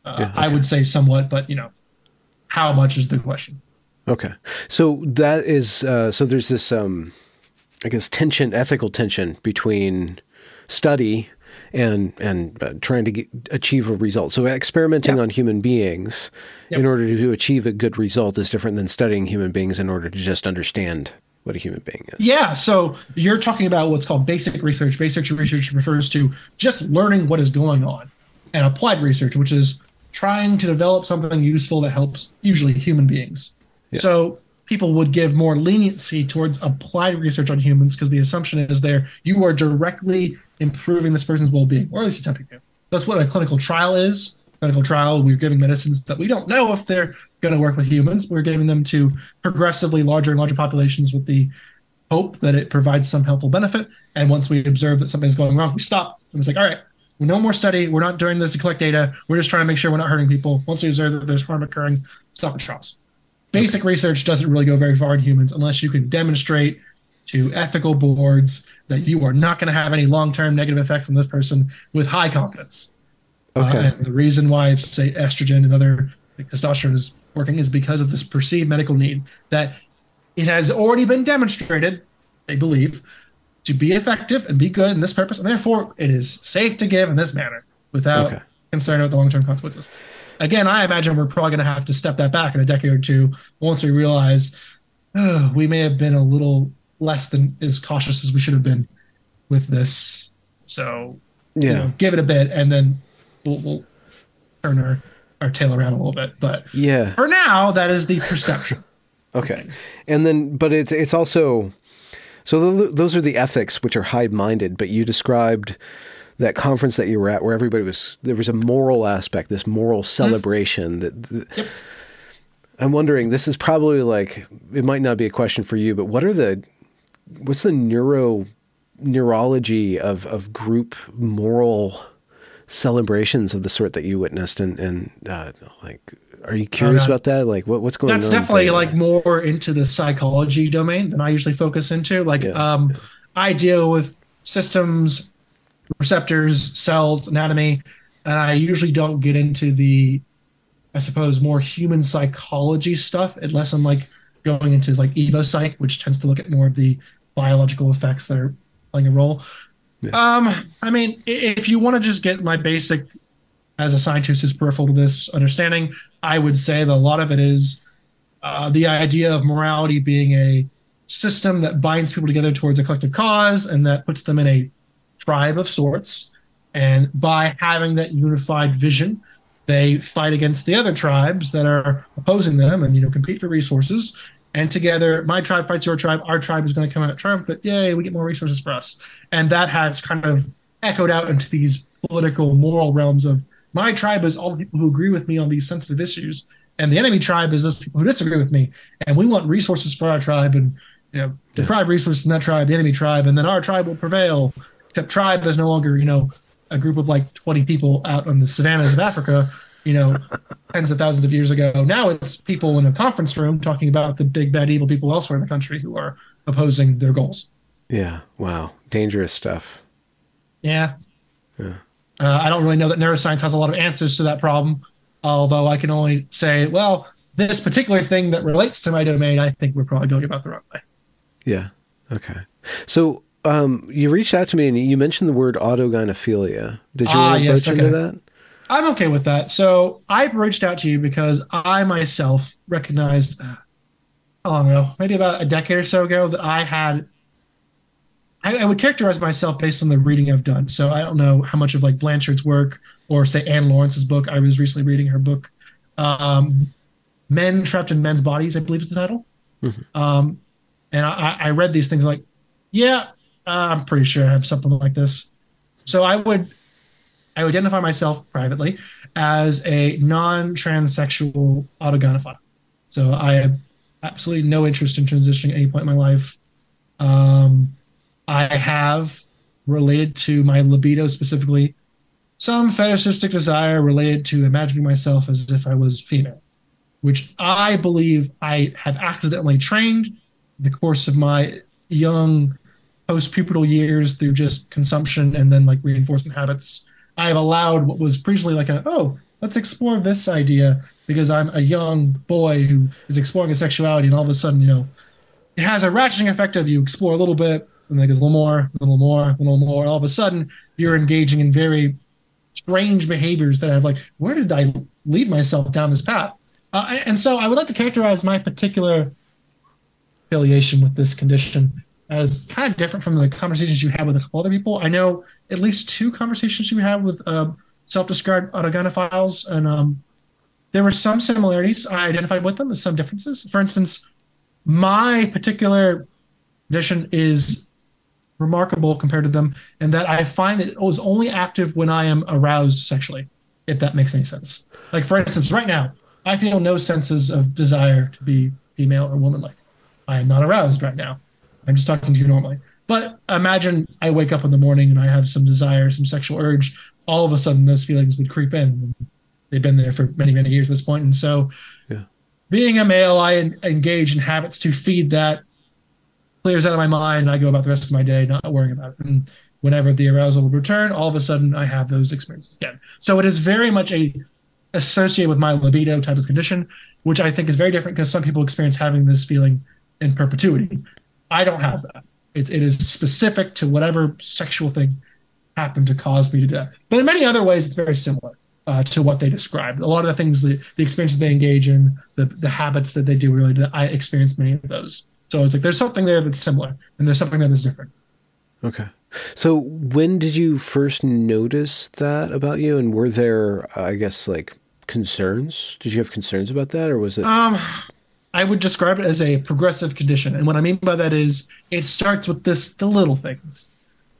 Uh, yeah, okay. I would say somewhat, but you know, how much is the question? Okay, so that is uh, so. There's this, um, I guess, tension, ethical tension between study and and uh, trying to get, achieve a result. So experimenting yeah. on human beings yep. in order to achieve a good result is different than studying human beings in order to just understand what a human being is. Yeah. So you're talking about what's called basic research. Basic research refers to just learning what is going on, and applied research, which is trying to develop something useful that helps usually human beings. Yeah. So people would give more leniency towards applied research on humans because the assumption is there you are directly improving this person's well-being, or at least attempting to. That's what a clinical trial is. Clinical trial, we're giving medicines that we don't know if they're going to work with humans. We're giving them to progressively larger and larger populations with the hope that it provides some helpful benefit. And once we observe that something's going wrong, we stop. And it's like, all right, no more study. We're not doing this to collect data. We're just trying to make sure we're not hurting people. Once we observe that there's harm occurring, stop the trials. Basic okay. research doesn't really go very far in humans unless you can demonstrate to ethical boards that you are not going to have any long-term negative effects on this person with high confidence. Uh, okay. Uh, and the reason why, say, estrogen and other like testosterone is working is because of this perceived medical need that it has already been demonstrated, they believe, to be effective and be good in this purpose, and therefore it is safe to give in this manner without okay. concern about the long term consequences. Again, I imagine we're probably going to have to step that back in a decade or two once we realize oh, we may have been a little less than as cautious as we should have been with this. So, yeah, you know, give it a bit, and then we'll, we'll turn our our tail around a little bit. But yeah, for now, that is the perception. okay, and then, but it's it's also so th- those are the ethics which are high minded. But you described that conference that you were at, where everybody was there was a moral aspect, this moral mm-hmm. celebration. Mm-hmm. That, that yep. I'm wondering. This is probably like it might not be a question for you, but what are the what's the neuro neurology of of group moral celebrations of the sort that you witnessed and and uh, like are you curious uh, about that? Like what, what's going that's on that's definitely like more into the psychology domain than i usually focus into. Like yeah. um i deal with systems receptors cells anatomy and i usually don't get into the i suppose more human psychology stuff unless i'm like going into like evo psych which tends to look at more of the biological effects that are playing a role yeah. Um, I mean, if you want to just get my basic, as a scientist who's peripheral to this understanding, I would say that a lot of it is uh, the idea of morality being a system that binds people together towards a collective cause and that puts them in a tribe of sorts. And by having that unified vision, they fight against the other tribes that are opposing them and you know compete for resources and together my tribe fights your tribe our tribe is going to come out triumphant yay we get more resources for us. And that has kind of echoed out into these political moral realms of my tribe is all the people who agree with me on these sensitive issues and the enemy tribe is those people who disagree with me. And we want resources for our tribe and you know deprive yeah. resources in that tribe the enemy tribe and then our tribe will prevail. Except tribe is no longer you know a group of like 20 people out on the savannas of africa you know, tens of thousands of years ago. Now it's people in a conference room talking about the big bad evil people elsewhere in the country who are opposing their goals. Yeah. Wow. Dangerous stuff. Yeah. Yeah. Uh, I don't really know that neuroscience has a lot of answers to that problem, although I can only say, well, this particular thing that relates to my domain, I think we're probably going about the wrong way. Yeah. Okay. So um, you reached out to me and you mentioned the word autogynephilia. Did you ah, want to yes, okay. into that? I'm okay with that. So I've reached out to you because I myself recognized uh, how long ago, maybe about a decade or so ago, that I had. I, I, would characterize myself based on the reading I've done. So I don't know how much of like Blanchard's work or say Anne Lawrence's book. I was recently reading her book, um, "Men Trapped in Men's Bodies," I believe is the title. Mm-hmm. Um, and I, I read these things like, yeah, I'm pretty sure I have something like this. So I would I identify myself privately as a non-transsexual autogynephile. So I have absolutely no interest in transitioning at any point in my life. Um, I have related to my libido specifically some fetishistic desire related to imagining myself as if I was female, which I believe I have accidentally trained in the course of my young post-pubertal years through just consumption and then like reinforcement habits. I have allowed what was previously like a oh let's explore this idea because I'm a young boy who is exploring his sexuality and all of a sudden you know it has a ratcheting effect of you explore a little bit and then it goes a little more, a little more, a little more. All of a sudden you're engaging in very strange behaviors that I've like, where did I lead myself down this path? Uh, and so I would like to characterize my particular affiliation with this condition as kind of different from the conversations you had with a couple other people. I know at least two conversations you have with uh, self-described autogynephiles, and um, there were some similarities I identified with them, and some differences. For instance, my particular condition is remarkable compared to them, and that I find that it was only active when I am aroused sexually, if that makes any sense. Like for instance, right now, I feel no senses of desire to be female or womanlike. I am not aroused right now. I'm just talking to you normally. But imagine I wake up in the morning and I have some desire, some sexual urge. All of a sudden, those feelings would creep in. They've been there for many, many years at this point. And so, yeah. being a male, I engage in habits to feed that clears out of my mind and I go about the rest of my day not worrying about it. And whenever the arousal would return, all of a sudden I have those experiences again. So it is very much a associated with my libido type of condition, which I think is very different because some people experience having this feeling in perpetuity. I don't have that. It's it is specific to whatever sexual thing happened to cause me to do that. But in many other ways, it's very similar uh, to what they described. A lot of the things, the, the experiences they engage in, the the habits that they do, really, I experienced many of those. So I was like, there's something there that's similar, and there's something that is different. Okay. So when did you first notice that about you, and were there, I guess, like concerns? Did you have concerns about that, or was it? Um, I would describe it as a progressive condition, and what I mean by that is it starts with this the little things.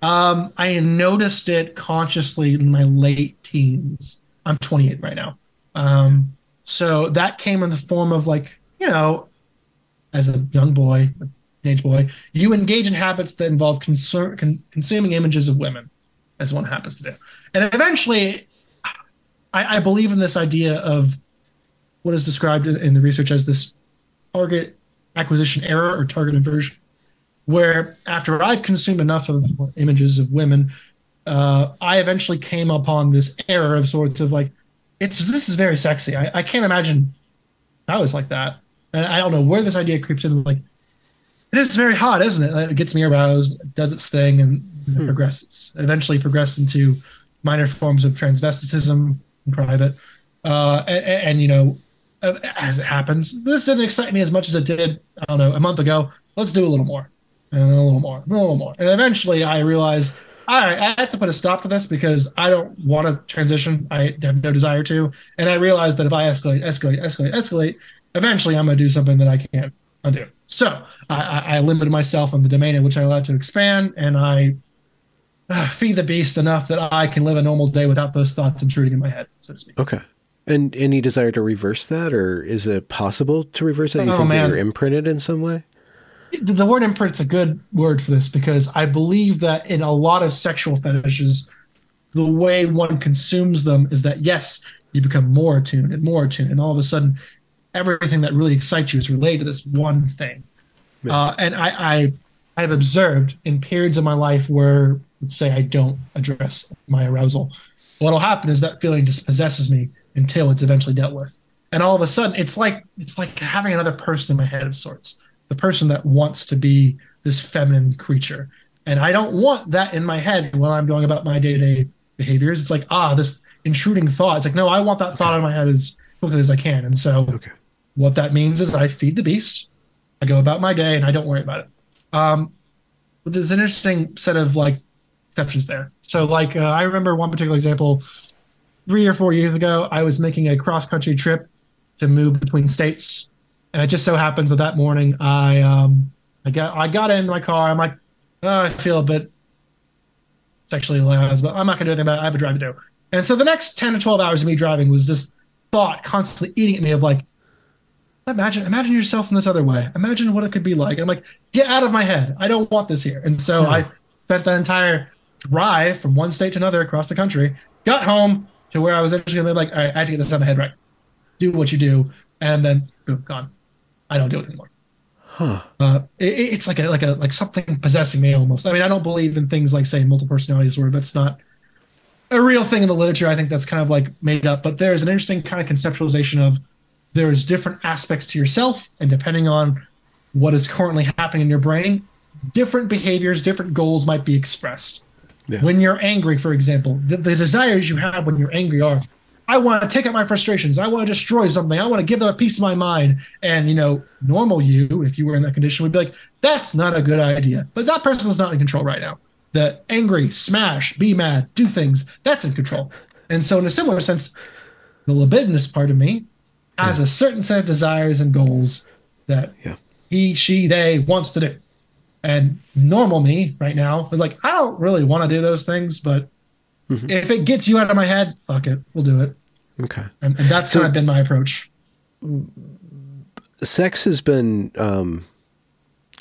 Um, I noticed it consciously in my late teens. I'm 28 right now. Um, so that came in the form of like, you know, as a young boy, a teenage boy, you engage in habits that involve con- consuming images of women, as one happens to do. And eventually, I, I believe in this idea of what is described in the research as this target acquisition error or target inversion, where after I've consumed enough of images of women, uh, I eventually came upon this error of sorts of like, it's this is very sexy. I, I can't imagine I was like that. And I don't know where this idea creeps in. Like, it is very hot, isn't it? It gets me aroused, does its thing, and hmm. progresses. Eventually, progressed into minor forms of transvestitism in private. Uh, and, and, you know, as it happens, this didn't excite me as much as it did. I don't know a month ago. Let's do a little more, and a little more, and a little more, and eventually, I realized. All right, I have to put a stop to this because I don't want to transition. I have no desire to. And I realized that if I escalate, escalate, escalate, escalate, eventually I'm going to do something that I can't undo. So I, I, limited myself on the domain in which I allowed to expand, and I uh, feed the beast enough that I can live a normal day without those thoughts intruding in my head, so to speak. Okay. And any desire to reverse that, or is it possible to reverse that? You oh, think man. you're imprinted in some way? The word imprint's a good word for this because I believe that in a lot of sexual fetishes, the way one consumes them is that yes, you become more attuned and more attuned, and all of a sudden everything that really excites you is related to this one thing. Uh, and I, I I've observed in periods of my life where let's say I don't address my arousal, what'll happen is that feeling just possesses me until it's eventually dealt with. And all of a sudden it's like it's like having another person in my head of sorts. The person that wants to be this feminine creature. And I don't want that in my head while I'm going about my day-to-day behaviors. It's like, ah, this intruding thought. It's like, no, I want that thought in my head as quickly as I can. And so okay. What that means is I feed the beast, I go about my day, and I don't worry about it. Um, but there's an interesting set of like exceptions there. So, like, uh, I remember one particular example three or four years ago. I was making a cross country trip to move between states, and it just so happens that that morning I um I got I got in my car. I'm like, oh, I feel a bit sexually aroused, but I'm not going to do anything about it. I have a drive to do. And so the next 10 to 12 hours of me driving was this thought constantly eating at me of like, imagine, imagine yourself in this other way. Imagine what it could be like. I'm like, get out of my head. I don't want this here. And so Hmm. I spent that entire drive from one state to another across the country, got home to where I was actually like, all right, I have to get this out of my head right. Do what you do. And then boom, gone. I don't do it anymore. Huh. Uh, it, it's like a like a like something possessing me almost. I mean, I don't believe in things like say multiple personalities, where That's not a real thing in the literature. I think that's kind of like made up. But there's an interesting kind of conceptualization of there's different aspects to yourself, and depending on what is currently happening in your brain, different behaviors, different goals might be expressed. Yeah. When you're angry, for example, the, the desires you have when you're angry are I want to take out my frustrations. I want to destroy something. I want to give them a piece of my mind. And, you know, normal you, if you were in that condition, would be like, that's not a good idea. But that person's not in control right now. The angry, smash, be mad, do things, that's in control. And so, in a similar sense, the libidinous part of me has a certain set of desires and goals that Yeah. he, she, they wants to do. And normal me right now is like, I don't really want to do those things, but if it gets you out of my head, fuck it, we'll do it. Okay. And, and that's So- kind of been my approach. Sex has been um,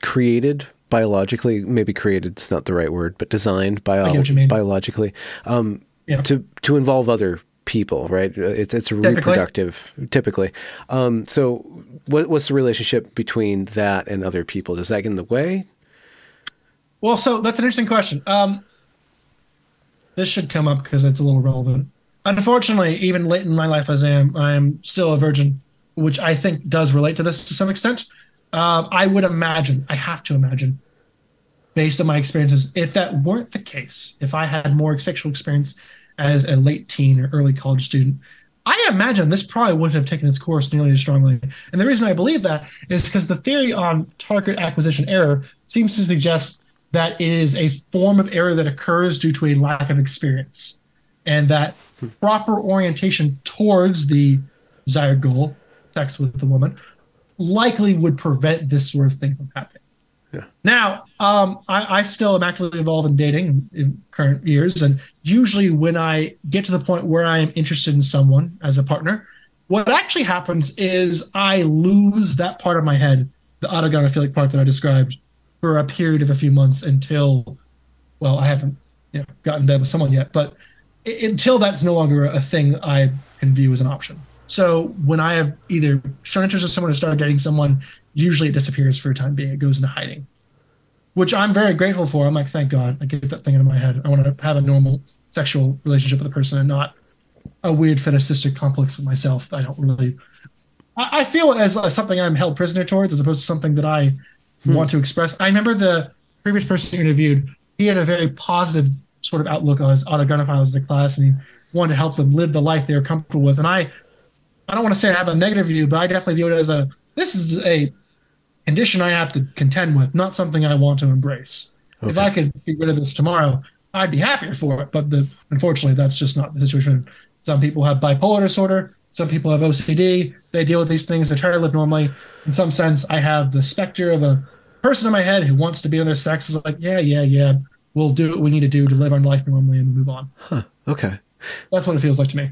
created biologically. Maybe created is not the right word, but designed bio- get what you mean. biologically um, Yeah. to to involve other people. Right. It's it's Typically. reproductive. Typically. Um, so, what, what's the relationship between that and other people? Does that get in the way? Well, so that's an interesting question. Um, this should come up because it's a little relevant. Unfortunately, even late in my life as I am, I am still a virgin, which I think does relate to this to some extent. Um, I would imagine, I have to imagine, based on my experiences, if that weren't the case, if I had more sexual experience as a late teen or early college student, I imagine this probably wouldn't have taken its course nearly as strongly. And the reason I believe that is because the theory on target acquisition error seems to suggest that it is a form of error that occurs due to a lack of experience. And that proper orientation towards the desired goal, sex with the woman, likely would prevent this sort of thing from happening. Yeah. Now, um, I, I still am actively involved in dating in current years, and usually when I get to the point where I am interested in someone as a partner, what actually happens is I lose that part of my head, the autogynephilic part that I described, for a period of a few months until, well, I haven't you know, gotten dead with someone yet, but until that's no longer a thing I can view as an option. So when I have either shown interest in someone or started dating someone, usually it disappears for a time being. It goes into hiding, which I'm very grateful for. I'm like, thank God, I get that thing out of my head. I want to have a normal sexual relationship with a person and not a weird fetishistic complex with myself. I don't really. I, I feel it as, as something I'm held prisoner towards, as opposed to something that I Hmm. want to express. I remember the previous person you interviewed. He had a very positive sort of outlook on his autogynephiles as a class, and he wanted to help them live the life they were comfortable with. And I, I don't want to say I have a negative view, but I definitely view it as a this is a condition I have to contend with, not something I want to embrace. If I could get rid of this tomorrow, I'd be happier for it. But the unfortunately, that's just not the situation. Some people have bipolar disorder. Some people have OCD. They deal with these things. They try to live normally. In some sense, I have the specter of a person in my head who wants to be on their sex. Is like, yeah, yeah, yeah. We'll do what we need to do to live our life normally and move on. Huh. Okay. That's what it feels like to me.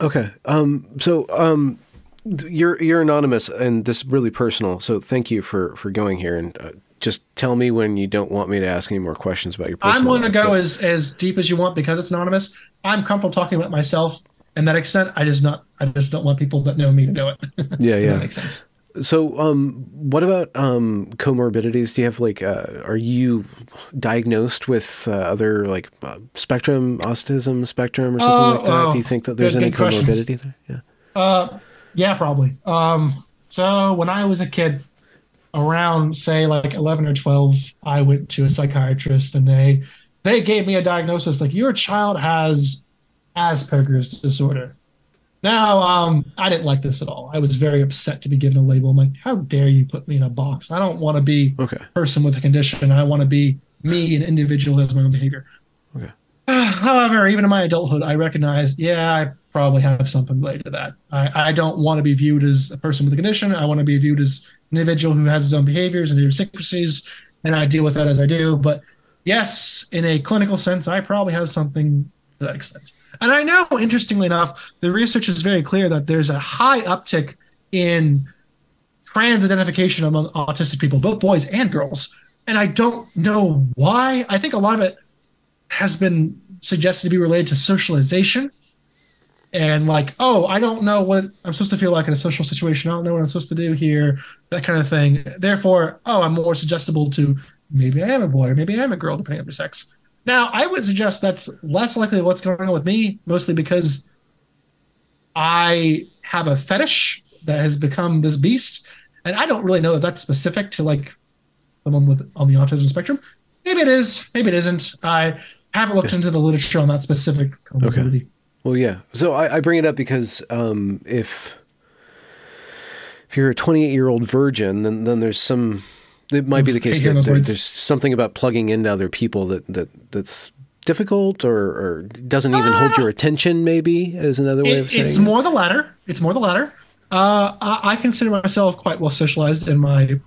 Okay. Um, so um, you're you're anonymous, and this is really personal. So thank you for for going here, and uh, just tell me when you don't want me to ask any more questions about your. Personal I'm willing to go but- as as deep as you want because it's anonymous. I'm comfortable talking about myself and that extent. I just not I just don't want people that know me to know it. Yeah, yeah. that makes sense. So, um, what about um, comorbidities? Do you have like, uh, are you diagnosed with uh, other like uh, spectrum, autism spectrum, or something Oh, like that? oh, Do you think that there's good- any good questions. comorbidity there? Yeah. Uh, yeah, probably. Um, so when I was a kid, around say like 11 or 12, I went to a psychiatrist and they they gave me a diagnosis like your child has Asperger's disorder. Now, um, I didn't like this at all. I was very upset to be given a label. I'm like, how dare you put me in a box? I don't want to be Okay. a person with a condition. I want to be me, an individual who has my own behavior. Okay. However, even in my adulthood, I recognize, yeah, I probably have something related to that. I, I don't want to be viewed as a person with a condition. I want to be viewed as an individual who has his own behaviors and idiosyncrasies, and I deal with that as I do. But yes, in a clinical sense, I probably have something to that extent. And I know, interestingly enough, the research is very clear that there's a high uptick in trans identification among autistic people, both boys and girls. And I don't know why. I think a lot of it has been suggested to be related to socialization and like, oh, I don't know what I'm supposed to feel like in a social situation. I don't know what I'm supposed to do here, that kind of thing. Therefore, oh, I'm more suggestible to maybe I am a boy or maybe I am a girl, depending on your sex. Now, I would suggest that's less likely what's going on with me, mostly because I have a fetish that has become this beast, and I don't really know that that's specific to like someone with on the autism spectrum. Maybe it is, maybe it isn't. I haven't looked into the literature on that specific comorbidity. Okay. Well, yeah. So I, I bring it up because um, if if you're a 28 year old virgin, then then there's some. It might be the case that there, there's something about plugging into other people that that that's difficult or, or doesn't even uh, hold your attention. Maybe is another way it, of saying it's it. more the latter. It's more the latter. Uh, I, I consider myself quite well socialized in my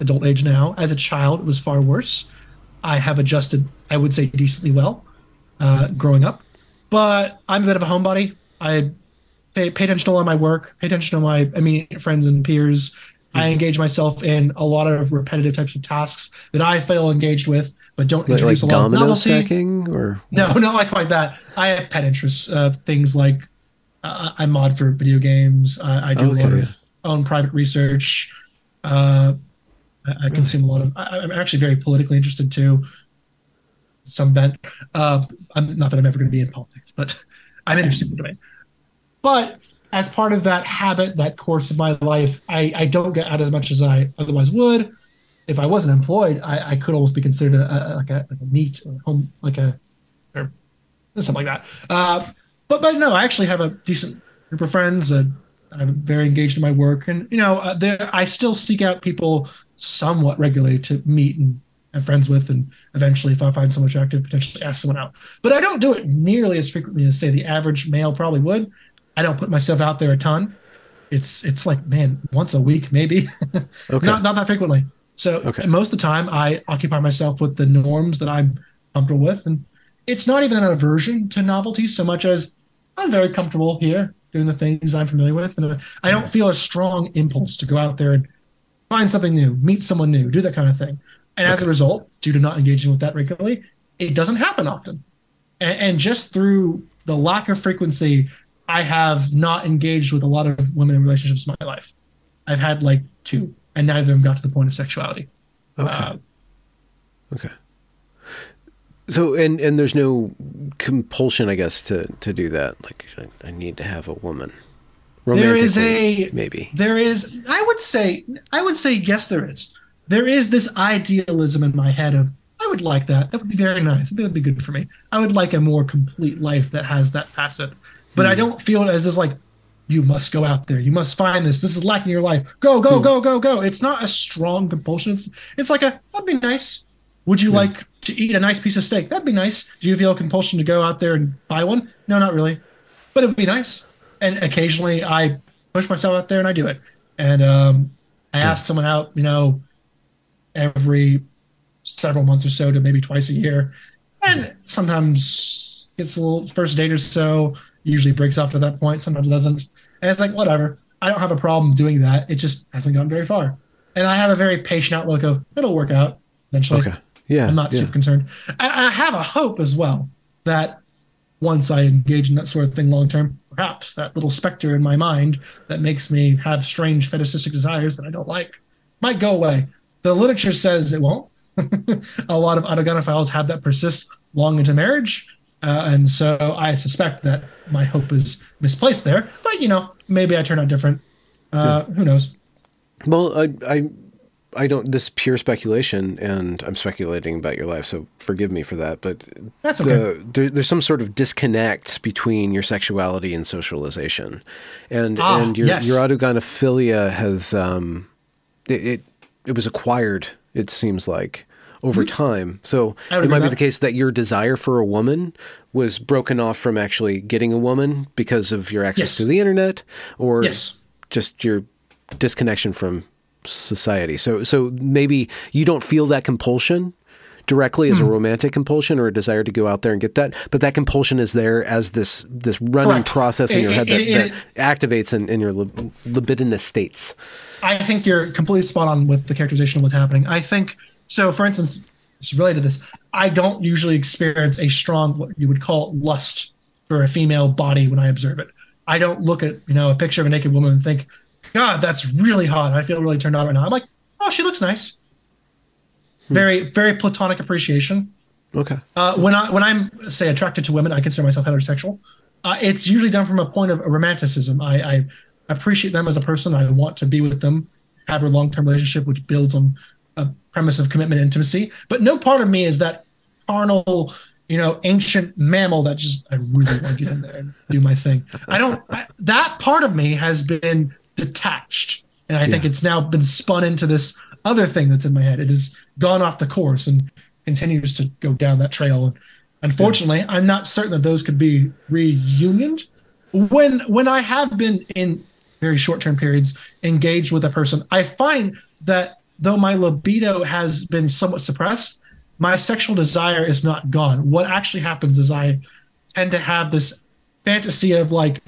adult age now. As a child, it was far worse. I have adjusted, I would say, decently well uh, growing up. But I'm a bit of a homebody. I pay, pay attention to all my work, pay attention to my immediate friends and peers. Mm-hmm. I hmm. engage myself in a lot of repetitive types of tasks that I feel engaged with, but don't like, introduce like a lot domino of novelty. stacking or no, not like like that. I have pet interests, uh, things like uh, I mod for video games. I, I do okay, a lot of own private research. Uh, I, I consume a lot of. I, am actually very politically interested too. Some bent. Uh, I'm not that I'm ever going to be in politics, but I'm interested in the domain. But as part of that habit, that course of my life, I, I don't get out as much as I otherwise would. If I wasn't employed, I, I could almost be considered a, a, like, a, like a neat home, like a or something like that. Uh, but but no, I actually have a decent group of friends. Uh, I'm very engaged in my work, and you know, uh, there I still seek out people somewhat regularly to meet and have friends with, and eventually, if I find someone attractive, potentially ask someone out. But I don't do it nearly as frequently as say the average male probably would. I don't put myself out there a ton. It's it's like man, once a week maybe, okay. not not that frequently. So okay. most of the time, I occupy myself with the norms that I'm comfortable with, and it's not even an aversion to novelty so much as I'm very comfortable here doing the things I'm familiar with, and I don't feel a strong impulse to go out there and find something new, meet someone new, do that kind of thing. And okay. as a result, due to not engaging with that regularly, it doesn't happen often. And, and, just through the lack of frequency, I have not engaged with a lot of women in relationships in my life. I've had like two, and neither of them got to the point of sexuality. Okay. Uh, okay. So and and there's no compulsion, I guess, to to do that. Like I, I need to have a woman. There is a maybe. There is. I would say. I would say yes. There is. There is this idealism in my head of I would like that. That would be very nice. That would be good for me. I would like a more complete life that has that facet. But hmm. I don't feel it as this like you must go out there. You must find this. This is lacking your life. Go, go, hmm. go, go, go. It's not a strong compulsion. It's it's like a that'd be nice. Would you yeah. like to eat a nice piece of steak? That'd be nice. Do you feel a compulsion to go out there and buy one? No, not really. But it would be nice. And occasionally I push myself out there and I do it. And um, I yeah. ask someone out, you know, every several months or so to maybe twice a year. And sometimes it's a little first date or so, usually breaks off at that point, sometimes it doesn't. And it's like, whatever. I don't have a problem doing that. It just hasn't gone very far. And I have a very patient outlook of it'll work out eventually. Okay. Yeah. I'm not yeah. super concerned. I, I, have a hope as well that once I engage in that sort of thing long term, perhaps that little specter in my mind that makes me have strange fetishistic desires that I don't like might go away. The literature says it won't. a lot of autogynephiles have that persist long into marriage. Uh, and so I suspect that my hope is misplaced there. But, you know, maybe I turn out different. Uh, yeah. Who knows? Well, I, I I don't. This pure speculation, and I'm speculating about your life, so forgive me for that. But that's okay. The, there, there's some sort of disconnect between your sexuality and socialization, and ah, and your yes. your autogynephilia has um, it, it, it was acquired. It seems like over mm-hmm. time. So it might be the case that your desire for a woman was broken off from actually getting a woman because of your access yes. to the internet, or yes. just your disconnection from society. So so maybe you don't feel that compulsion directly as a romantic compulsion or a desire to go out there and get that, but that compulsion is there as this this running Correct. process in It- your head that, it- that activates in, in your lib- libidinous states. I think you're completely spot on with the characterization of what's happening. I think so. For instance, it's related to this. I don't usually experience a strong what you would call lust for a female body when I observe it. I don't look at you know a picture of a naked woman and think, God, that's really hot. I feel really turned on right now. I'm like, oh, she looks nice. Very, very platonic appreciation. Okay. Uh, when I when I'm say attracted to women, I consider myself heterosexual. Uh, it's usually done from a point of romanticism. I, I appreciate them as a person. I want to be with them, have a long term relationship, which builds on a premise of commitment, intimacy. But no part of me is that carnal, you know, ancient mammal that just I really want to get in there and do my thing. I don't. I, that part of me has been detached, and I think it's now been spun into this other thing that's in my head. It has gone off the course and continues to go down that trail. And unfortunately, I'm not certain that those could be reunioned. When when I have been in very short term periods engaged with a person, I find that though my libido has been somewhat suppressed, my sexual desire is not gone. What actually happens is I tend to have this fantasy of like,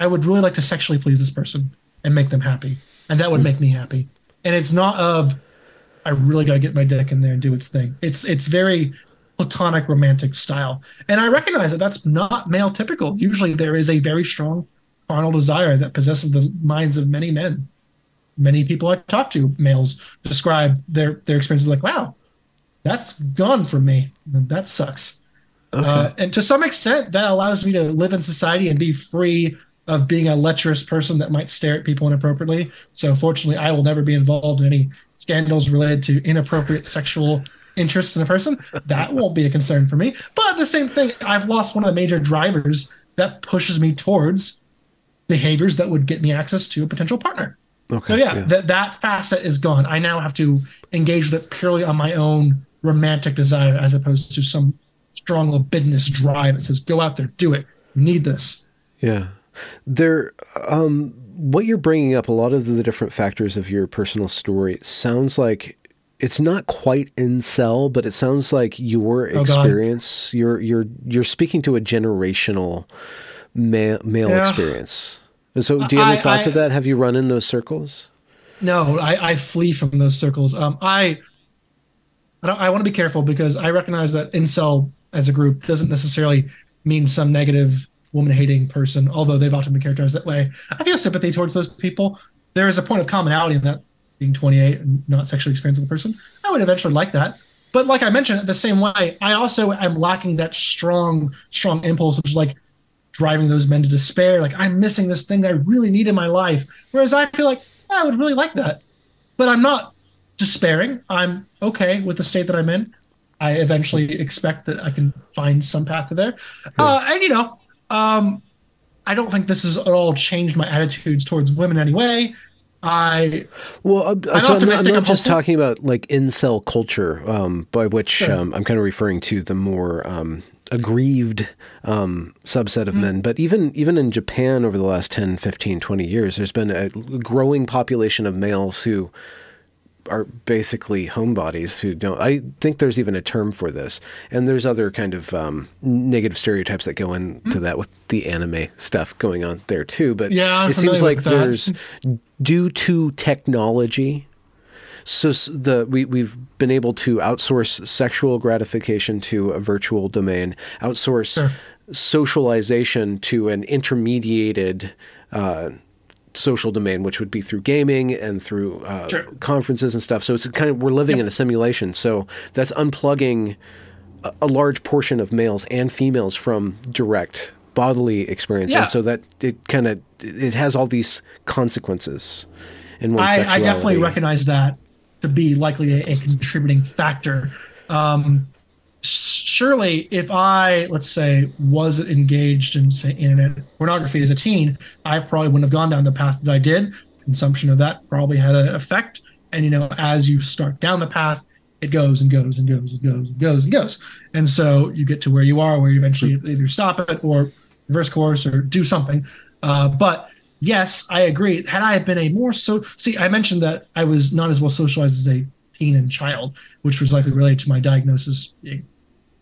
I would really like to sexually please this person and make them happy, and that would hmm. make me happy. And it's not of I really got to get my dick in there and do its thing. It's it's very platonic romantic style. And I recognize that that's not male typical. Usually there is a very strong carnal desire that possesses the minds of many men. Many people I talk to, males, describe their their experiences like, wow, that's gone from me. That sucks. Uh, and to some extent, that allows me to live in society and be free of being a lecherous person that might stare at people inappropriately. So, fortunately, I will never be involved in any scandals related to inappropriate sexual interests in a person. That won't be a concern for me. But the same thing, I've lost one of the major drivers that pushes me towards behaviors that would get me access to a potential partner. Okay. So yeah, that that facet is gone. I now have to engage with it purely on my own romantic desire, as opposed to some strong libidinous drive that says, "Go out there, do it. You need this." Yeah. There, um, what you're bringing up, a lot of the different factors of your personal story sounds like it's not quite incel, but it sounds like your experience, Oh, experience, you're, you're, you're speaking to a generational male, male Yeah. experience. So do you have any I- thoughts I- of that? Have you run in those circles? No, I, I flee from those circles. Um, I I, I want to be careful because I recognize that incel as a group doesn't necessarily mean some negative woman hating person, although they've often been characterized that way. I feel sympathy towards those people. There is a point of commonality in that being 28 and not sexually experienced with a person. I would eventually like that. But like I mentioned, the same way, I also am lacking that strong, strong impulse, which is like driving those men to despair. Like I'm missing this thing that I really need in my life. Whereas I feel like I would really like that, but I'm not despairing. I'm okay with the state that I'm in. I eventually expect that I can find some path to there. Uh, and you know, um, I don't think this has at all changed my attitudes towards women anyway. I Well, uh, so I'm not, I'm not I'm just talking about like incel culture, um, by which Sure. um, I'm kind of referring to the more um, aggrieved um, subset Mm-hmm. of men. But even even in Japan over the last 10, 15, 20 years, there's been a growing population of males who are basically homebodies who don't. I think there's even a term for this, and there's other kind of um, negative stereotypes that go into Mm-hmm. that with the anime stuff going on there too. But Yeah, I'm it seems like there's due to technology. So the we we've been able to outsource sexual gratification to a virtual domain, outsource Sure. socialization to an intermediated uh, social domain, which would be through gaming and through uh, Sure. conferences and stuff. So it's kind of we're living in a simulation. So that's unplugging a, a large portion of males and females from direct bodily experience, Yeah. and so that it kind of it has all these consequences. In one's I, I definitely recognize that to be likely a, a contributing factor. Um, surely, if I, let's say, was engaged in, say, internet pornography as a teen, I probably wouldn't have gone down the path that I did. Consumption of that probably had an effect. And, you know, as you start down the path, it goes and goes and goes and goes and goes and goes. And so you get to where you are, where you eventually either stop it or reverse course or do something. Uh, but yes, I agree. Had I been a more so, see, I mentioned that I was not as well socialized as a teen and child, which was likely related to my diagnosis being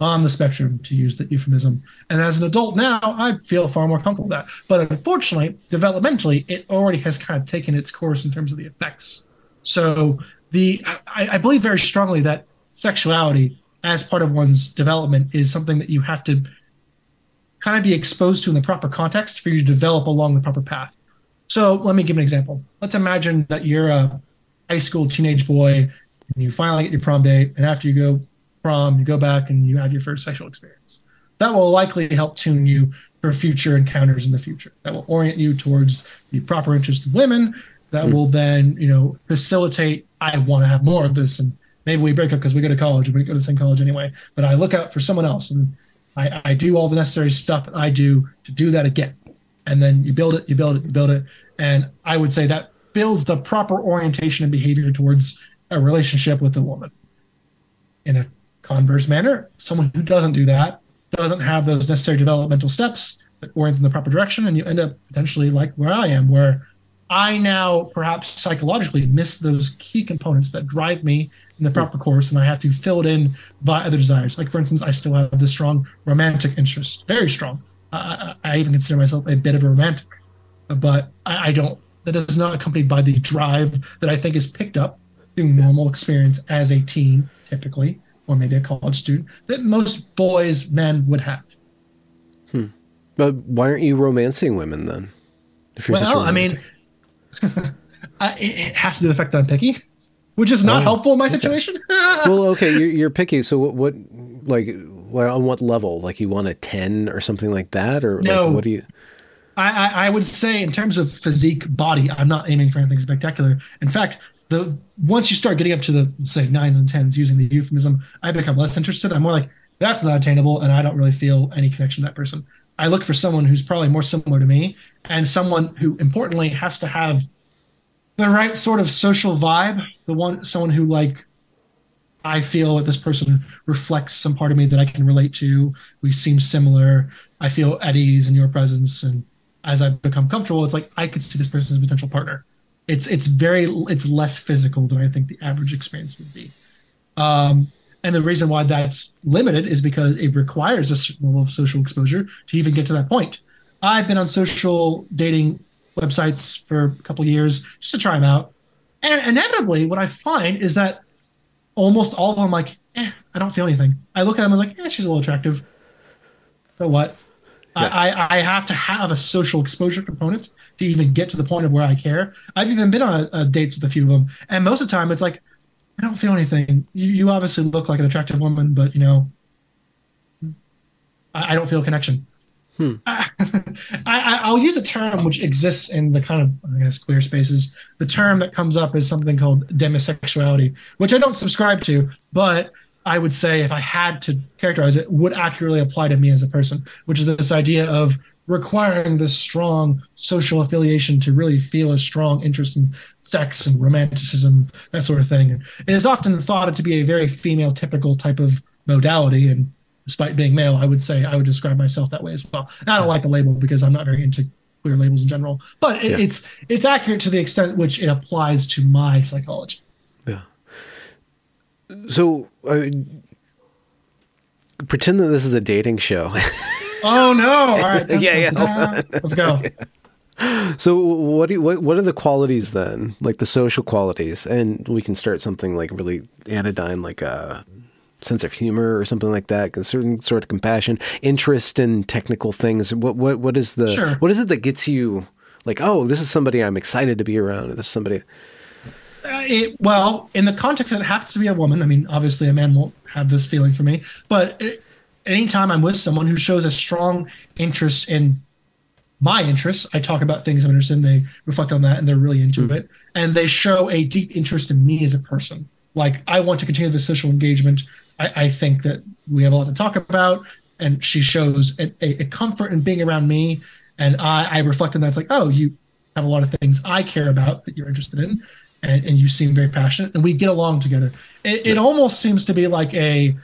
on the spectrum, to use the euphemism. And as an adult now, I feel far more comfortable with that. But unfortunately, developmentally, it already has kind of taken its course in terms of the effects. So the I, I believe very strongly that sexuality as part of one's development is something that you have to kind of be exposed to in the proper context for you to develop along the proper path. So let me give an example. Let's imagine that you're a high school teenage boy and you finally get your prom date, and after you go prom, you go back and you have your first sexual experience. That will likely help tune you for future encounters in the future. That will orient you towards the proper interest in women. That mm. will then, you know, facilitate. I want to have more of this, and maybe we break up because we go to college and we go to the same college anyway. But I look out for someone else, and I, I do all the necessary stuff that I do to do that again. And then you build it, you build it, you build it, and I would say that builds the proper orientation and behavior towards a relationship with a woman. In a converse manner, someone who doesn't do that doesn't have those necessary developmental steps that orient in the proper direction, and you end up potentially like where I am, where I now perhaps psychologically miss those key components that drive me in the proper course, and I have to fill it in by other desires. Like for instance, I still have this strong romantic interest, very strong. I, I, even consider myself a bit of a romantic, but I, I don't. That is not accompanied by the drive that I think is picked up through normal experience as a teen, typically, or maybe a college student, that most boys, men would have. Hmm. But why aren't you romancing women then? If you're well, I mean, I, it has to do with the fact that I'm picky, which is not oh, helpful in my situation. well, okay, you're, you're, picky. So what, what, like, on what level? Like, you want a ten or something like that, or no? Like, what do you? I, I would say in terms of physique, body, I'm not aiming for anything spectacular. In fact, the once you start getting up to the say nines and tens using the euphemism, I become less interested. I'm more like that's not attainable, and I don't really feel any connection to that person. I look for someone who's probably more similar to me, and someone who importantly has to have the right sort of social vibe. The one someone who like I feel that this person reflects some part of me that I can relate to. We seem similar. I feel at ease in your presence, and as I become comfortable, it's like I could see this person as a potential partner it's it's very it's less physical than I think the average experience would be. Um, and the reason why that's limited is because it requires a certain level of social exposure to even get to that point. I've been on social dating websites for a couple years just to try them out. And inevitably, what I find is that almost all of them, like, eh, I don't feel anything. I look at them and I'm like, eh, she's a little attractive. But what? Yeah. I, I have to have a social exposure component to even get to the point of where I care. I've even been on uh, dates with a few of them, and most of the time it's like, I don't feel anything. You, you obviously look like an attractive woman, but you know, I, I don't feel a connection. Hmm. I, will use a term which exists in the kind of I guess queer spaces. The term that comes up is something called demisexuality, which I don't subscribe to, but I would say if I had to characterize it, would accurately apply to me as a person, which is this idea of requiring this strong social affiliation to really feel a strong interest in sex and romanticism, that sort of thing. It is often thought to be a very female typical type of modality. And despite being male, I would say I would describe myself that way as well. I don't like the label because I'm not very into queer labels in general, but it, yeah. it's it's accurate to the extent which it applies to my psychology. Yeah. So, uh, pretend that this is a dating show. oh no! All right, yeah, yeah. Let's go. So, what do you, what what are the qualities then? Like the social qualities, and we can start something like really anodyne, like a sense of humor or something like that. A certain sort of compassion, interest in technical things. What what what is the sure. what is it that gets you like? Oh, this is somebody I'm excited to be around. This is somebody. Uh, it, well, in the context, it has to be a woman. I mean, obviously, a man won't have this feeling for me, but it, anytime I'm with someone who shows a strong interest in my interests, I talk about things I'm interested in. They reflect on that, and they're really into mm-hmm. it, and they show a deep interest in me as a person. Like I want to continue the social engagement. I, I think that we have a lot to talk about, and she shows a, a, a comfort in being around me, and I, I reflect on that. It's like, oh, you have a lot of things I care about that you're interested in, and, and you seem very passionate, and we get along together. It, it almost seems to be like a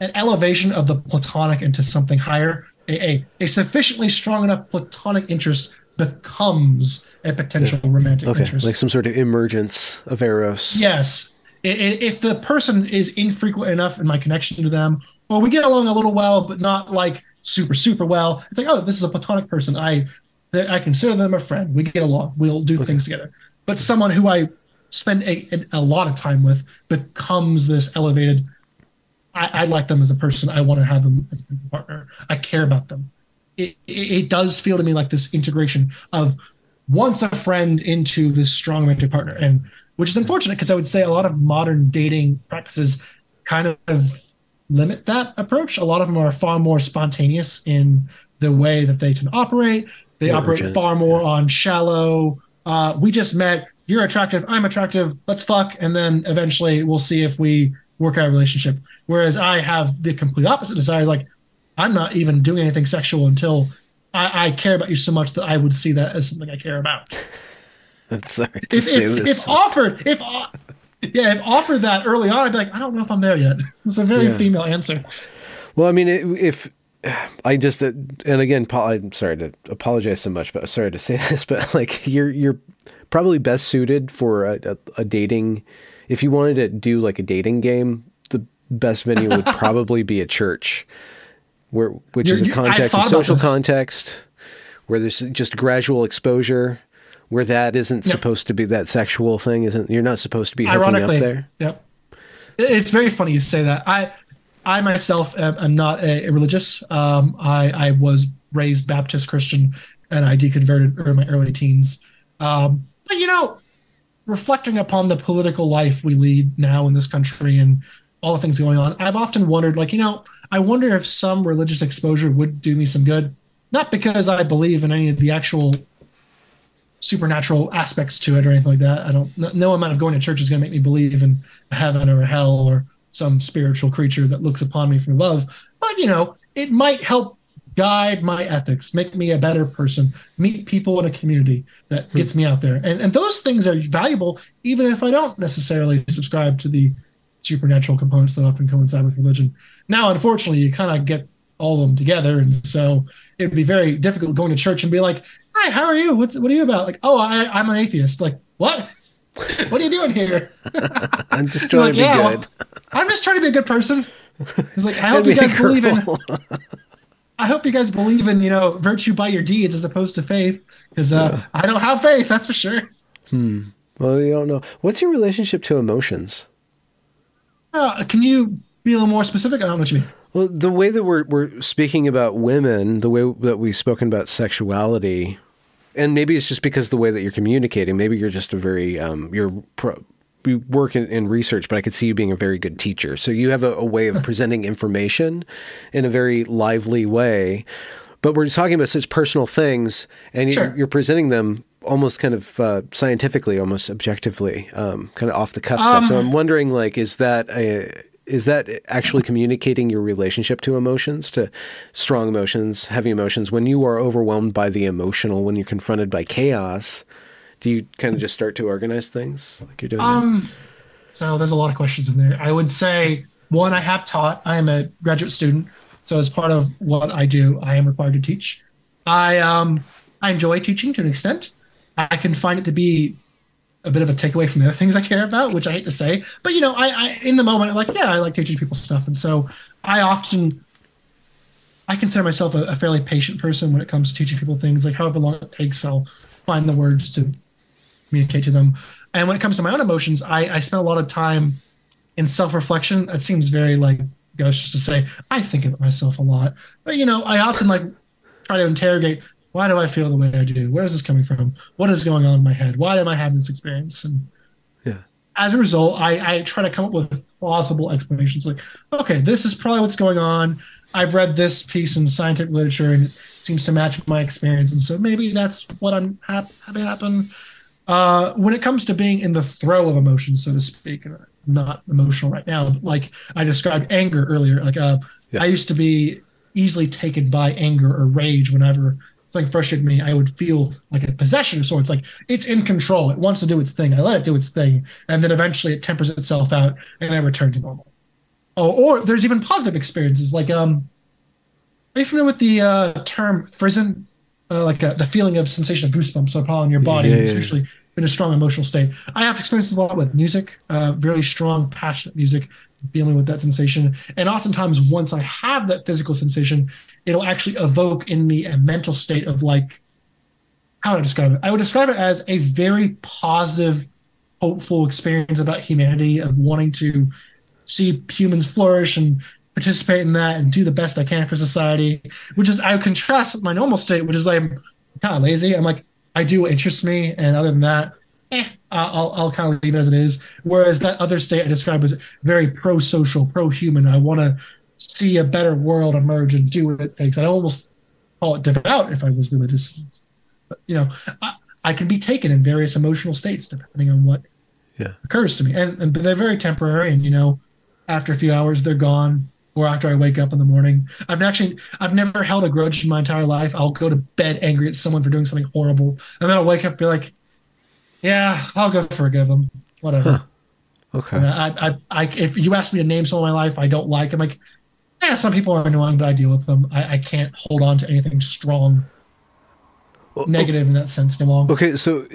an elevation of the platonic into something higher. A, a, a sufficiently strong enough platonic interest becomes a potential yeah. romantic okay. interest. Like some sort of emergence of eros. Yes. If the person is infrequent enough in my connection to them, or we get along a little well, but not like super super well, it's like oh, this is a platonic person. I I consider them a friend. We get along. We'll do okay. things together. But someone who I spend a, a lot of time with becomes this elevated. I, I like them as a person. I want to have them as a partner. I care about them. It, it, it does feel to me like this integration of once a friend into this strong romantic partner, and which is unfortunate because I would say a lot of modern dating practices kind of limit that approach. A lot of them are far more spontaneous in the way that they tend to operate. They yeah, operate far more yeah. on shallow. Uh, we just met. You're attractive. I'm attractive. Let's fuck, and then eventually we'll see if we work out a relationship. Whereas I have the complete opposite desire. Like I'm not even doing anything sexual until I, I care about you so much that I would see that as something I care about. I'm sorry. If, if, if offered, if yeah, if offered that early on, I'd be like, I don't know if I'm there yet. It's a very yeah. female answer. Well, I mean, if I just uh, and again, Paul, I'm sorry to apologize so much, but sorry to say this, but like you're you're probably best suited for a, a, a dating. If you wanted to do like a dating game, the best venue would probably be a church, where which you're, is a context, a social context, where there's just gradual exposure, where that isn't yep. supposed to be that sexual thing. Isn't you're not supposed to be hooking up there? Yep. It's very funny you say that. I I myself am, am not a, a religious. Um, I, I was raised Baptist Christian, and I deconverted in my early teens. Um, but you know, reflecting upon the political life we lead now in this country and all the things going on, I've often wondered, like, you know, I wonder if some religious exposure would do me some good. Not because I believe in any of the actual supernatural aspects to it or anything like that. I don't. No amount of going to church is going to make me believe in a heaven or a hell or some spiritual creature that looks upon me from above. But, you know, it might help guide my ethics, make me a better person, meet people in a community that hmm. gets me out there. And, and those things are valuable, even if I don't necessarily subscribe to the supernatural components that often coincide with religion. Now, unfortunately, you kind of get all of them together. And so it would be very difficult going to church and be like, Hi, how are you? What's, what are you about? Like, oh, I, I'm an atheist. Like, what? what are you doing here? I'm just trying like, to be yeah, good. Well, I'm just trying to be a good person. He's like, I hope you guys believe in. I hope you guys believe in you know virtue by your deeds as opposed to faith, because uh, yeah. I don't have faith. That's for sure. Hmm. Well, you don't know. What's your relationship to emotions? Uh, can you be a little more specific? I don't know what you mean. Well, the way that we're we're speaking about women, the way that we've spoken about sexuality, and maybe it's just because the way that you're communicating. Maybe you're just a very um, you're pro- you work in, in, research, but I could see you being a very good teacher. So you have a, a way of presenting information in a very lively way. But we're talking about such personal things, and sure. you're, you're, presenting them almost kind of uh, scientifically, almost objectively, um, kind of off the cuff um, stuff. So I'm wondering, like, is that a is that actually communicating your relationship to emotions, to strong emotions, heavy emotions? When you are overwhelmed by the emotional, when you're confronted by chaos, do you kind of just start to organize things like you're doing? Um, so there's a lot of questions in there. I would say one, I have taught. I am a graduate student, so as part of what I do, I am required to teach. I um I enjoy teaching to an extent. I can find it to be a bit of a takeaway from the other things I care about, which I hate to say. But you know, I, I in the moment, like, yeah, I like teaching people stuff, and so I often I consider myself a, a, fairly patient person when it comes to teaching people things. Like, however long it takes, I'll find the words to communicate to them. And when it comes to my own emotions, I, I spend a lot of time in self reflection. That seems very like ghost just to say I think about myself a lot, but you know, I often like try to interrogate why do I feel the way I do? Where is this coming from? What is going on in my head? Why am I having this experience? And yeah, as a result, I, I try to come up with plausible explanations. Like, okay, this is probably what's going on. I've read this piece in scientific literature and it seems to match my experience, and so maybe that's what I'm ha- having happen. Uh, when it comes to being in the throw of emotion, so to speak, not emotional right now, but like I described anger earlier. Like, uh, yeah. I used to be easily taken by anger or rage whenever something frustrated me, I would feel like a possession of sorts. Like it's in control. It wants to do its thing. I let it do its thing. And then eventually it tempers itself out and I return to normal. Oh, or there's even positive experiences. Like, um, are you familiar with the uh, term frisson? Uh, like uh, the feeling of sensation of goosebumps upon your body, yeah, yeah, especially in a strong emotional state. I have experienced a lot with music, uh, very strong, passionate music, dealing with that sensation. And oftentimes, once I have that physical sensation, it'll actually evoke in me a mental state of like, how do I describe it? I would describe it as a very positive, hopeful experience about humanity of wanting to see humans flourish and participate in that and do the best I can for society, which is I contrast with my normal state, which is like I'm kind of lazy. I'm like, I do what interests me, and other than that, eh, I'll I'll kind of leave it as it is. Whereas that other state I describe as very pro-social, pro-human. I want to see a better world emerge and do what it takes. I almost call it devout if I was religious. But, you know, I, I can be taken in various emotional states depending on what yeah. occurs to me, and, and they're very temporary. And you know, after a few hours, they're gone or after I wake up in the morning. I've actually I've never held a grudge in my entire life. I'll go to bed angry at someone for doing something horrible, and then I'll wake up and be like, "Yeah, I'll go forgive them. Whatever." Huh. Okay. I, I, I, if you ask me to name someone in my life I don't like, I'm like, yeah, some people are annoying, but I deal with them. I, I can't hold on to anything strong, well, negative okay. in that sense for long. Okay, so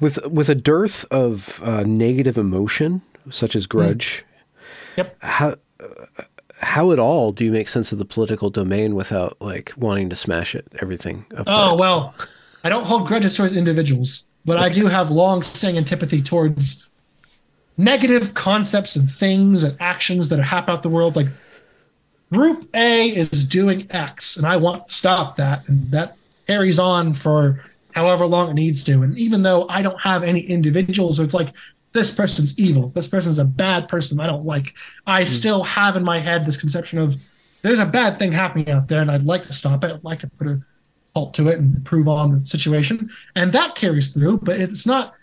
with with a dearth of uh, negative emotion such as grudge, mm. yep. How how at all do you make sense of the political domain without like wanting to smash it everything apart? oh well i don't hold grudges towards individuals but okay. i do have long-standing antipathy towards negative concepts and things and actions that are happen out the world like group a is doing x and i want to stop that and that carries on for however long it needs to and even though i don't have any individuals so it's like this person's evil. This person's a bad person I don't like. I mm. still have in my head this conception of there's a bad thing happening out there and I'd like to stop it. I'd like to put a halt to it and improve on the situation. And that carries through, but it's not,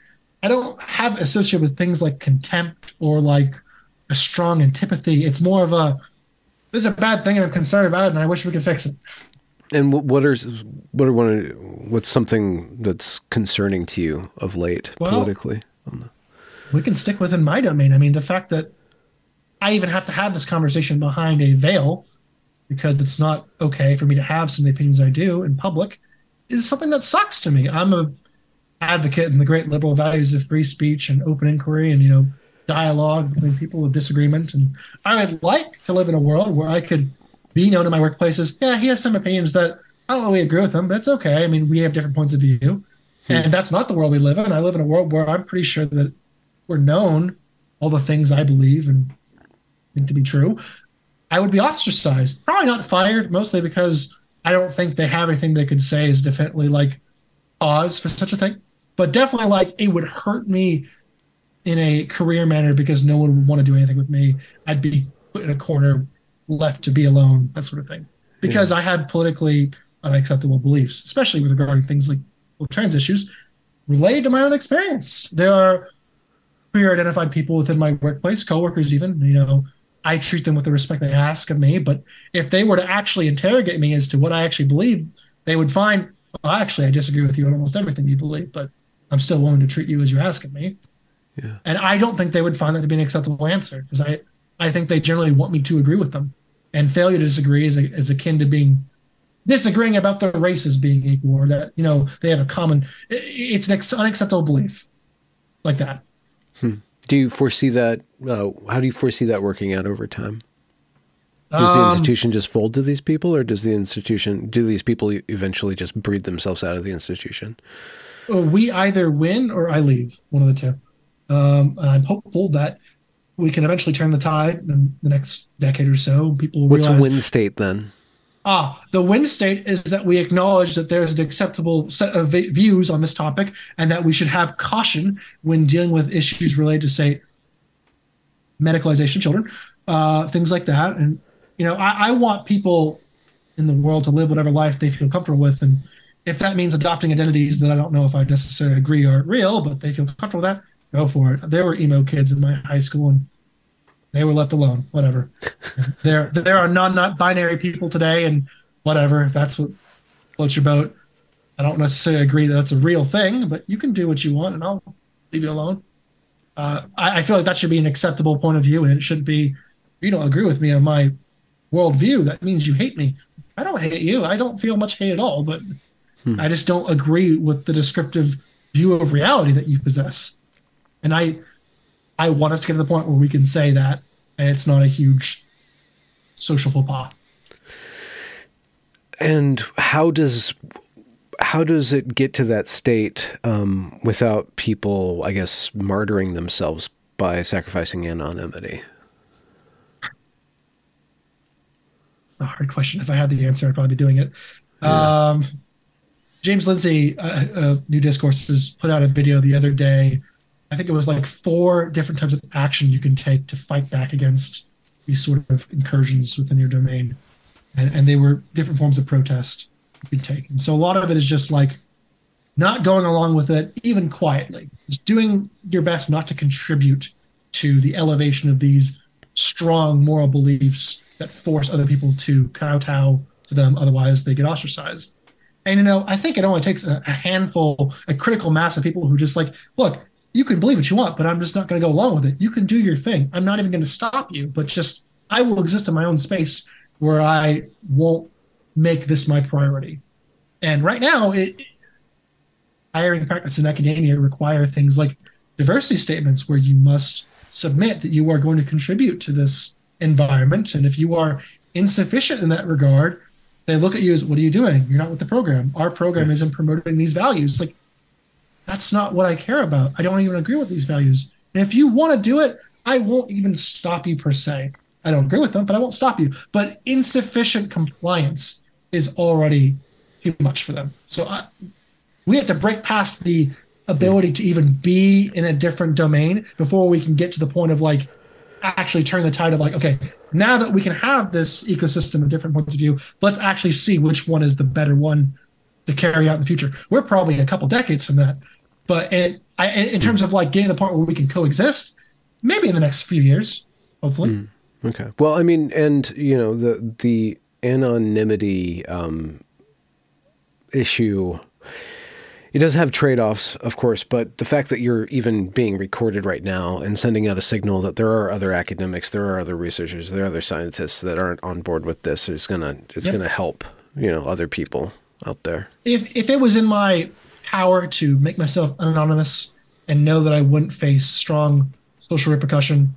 I don't have associated with things like contempt or like a strong antipathy. It's more of a, there's a bad thing and I'm concerned about it and I wish we could fix it. And what are what are one of, what's something that's concerning to you of late well, politically? we can stick within my domain. I mean, the fact that I even have to have this conversation behind a veil because it's not okay for me to have some of the opinions I do in public is something that sucks to me. I'm a advocate in the great liberal values of free speech and open inquiry and you know dialogue between people with disagreement. And I would like to live in a world where I could be known in my workplaces. Yeah, he has some opinions that I don't really agree with him, but it's okay. I mean, we have different points of view. Hmm. And that's not the world we live in. I live in a world where I'm pretty sure that were known all the things I believe and think to be true, I would be ostracized. Probably not fired, mostly because I don't think they have anything they could say is definitely like cause for such a thing. But definitely like it would hurt me in a career manner because no one would want to do anything with me. I'd be put in a corner, left to be alone, that sort of thing. Because yeah. I had politically unacceptable beliefs, especially with regarding things like trans issues related to my own experience. There are queer identified people within my workplace, coworkers even, you know, I treat them with the respect they ask of me. But if they were to actually interrogate me as to what I actually believe, they would find, well, actually, I disagree with you on almost everything you believe, but I'm still willing to treat you as you ask of me. Yeah. And I don't think they would find that to be an acceptable answer because I, I think they generally want me to agree with them. And failure to disagree is, a, is akin to being disagreeing about the races being equal or that, you know, they have a common, it's an unacceptable belief like that. Hmm. Do you foresee that? Uh, how do you foresee that working out over time? Does um, the institution just fold to these people, or does the institution do these people eventually just breed themselves out of the institution? We either win or I leave. One of the two. Um, I'm hopeful that we can eventually turn the tide in the next decade or so. People. What's realize, win state then? Ah, the win state is that we acknowledge that there's an acceptable set of views on this topic and that we should have caution when dealing with issues related to, say, medicalization of children, uh, things like that. And, you know, I, I want people in the world to live whatever life they feel comfortable with. And if that means adopting identities that I don't know if I necessarily agree are real, but they feel comfortable with that, go for it. There were emo kids in my high school and they were left alone. Whatever. there there are non binary people today, and whatever. If that's what floats your boat. I don't necessarily agree that that's a real thing, but you can do what you want, and I'll leave you alone. Uh, I, I, feel like that should be an acceptable point of view, and it shouldn't be. You don't agree with me on my worldview. That means you hate me. I don't hate you. I don't feel much hate at all, but hmm. I just don't agree with the descriptive view of reality that you possess. And I I want us to get to the point where we can say that and it's not a huge social faux pas. And how does how does it get to that state um, without people, I guess, martyring themselves by sacrificing anonymity? A hard question. If I had the answer, I'd probably be doing it. Yeah. Um, James Lindsay, uh, uh, New Discourses, put out a video the other day. I think it was like four different types of action you can take to fight back against these sort of incursions within your domain. And, and they were different forms of protest you could take. And so a lot of it is just like not going along with it, even quietly, just doing your best not to contribute to the elevation of these strong moral beliefs that force other people to kowtow to them. Otherwise, they get ostracized. And you know, I think it only takes a, a handful, a critical mass of people who just like, look, you can believe what you want, but I'm just not going to go along with it. You can do your thing. I'm not even going to stop you, but just I will exist in my own space where I won't make this my priority. And right now, it, hiring practice in academia require things like diversity statements where you must submit that you are going to contribute to this environment. And if you are insufficient in that regard, they look at you as, what are you doing? You're not with the program. Our program isn't promoting these values. Like, that's not what I care about. I don't even agree with these values. And if you want to do it, I won't even stop you per se. I don't agree with them, but I won't stop you. But insufficient compliance is already too much for them. So I, we have to break past the ability to even be in a different domain before we can get to the point of like actually turn the tide of like, okay, now that we can have this ecosystem of different points of view, let's actually see which one is the better one to carry out in the future. We're probably a couple decades from that. But in, I, in terms of like getting to the point where we can coexist, maybe in the next few years, hopefully. Mm, okay. Well, I mean, and you know, the the anonymity um, issue. It does have trade offs, of course, but the fact that you're even being recorded right now and sending out a signal that there are other academics, there are other researchers, there are other scientists that aren't on board with this is gonna it's yep. gonna help, you know, other people out there. If if it was in my power to make myself anonymous and know that I wouldn't face strong social repercussion,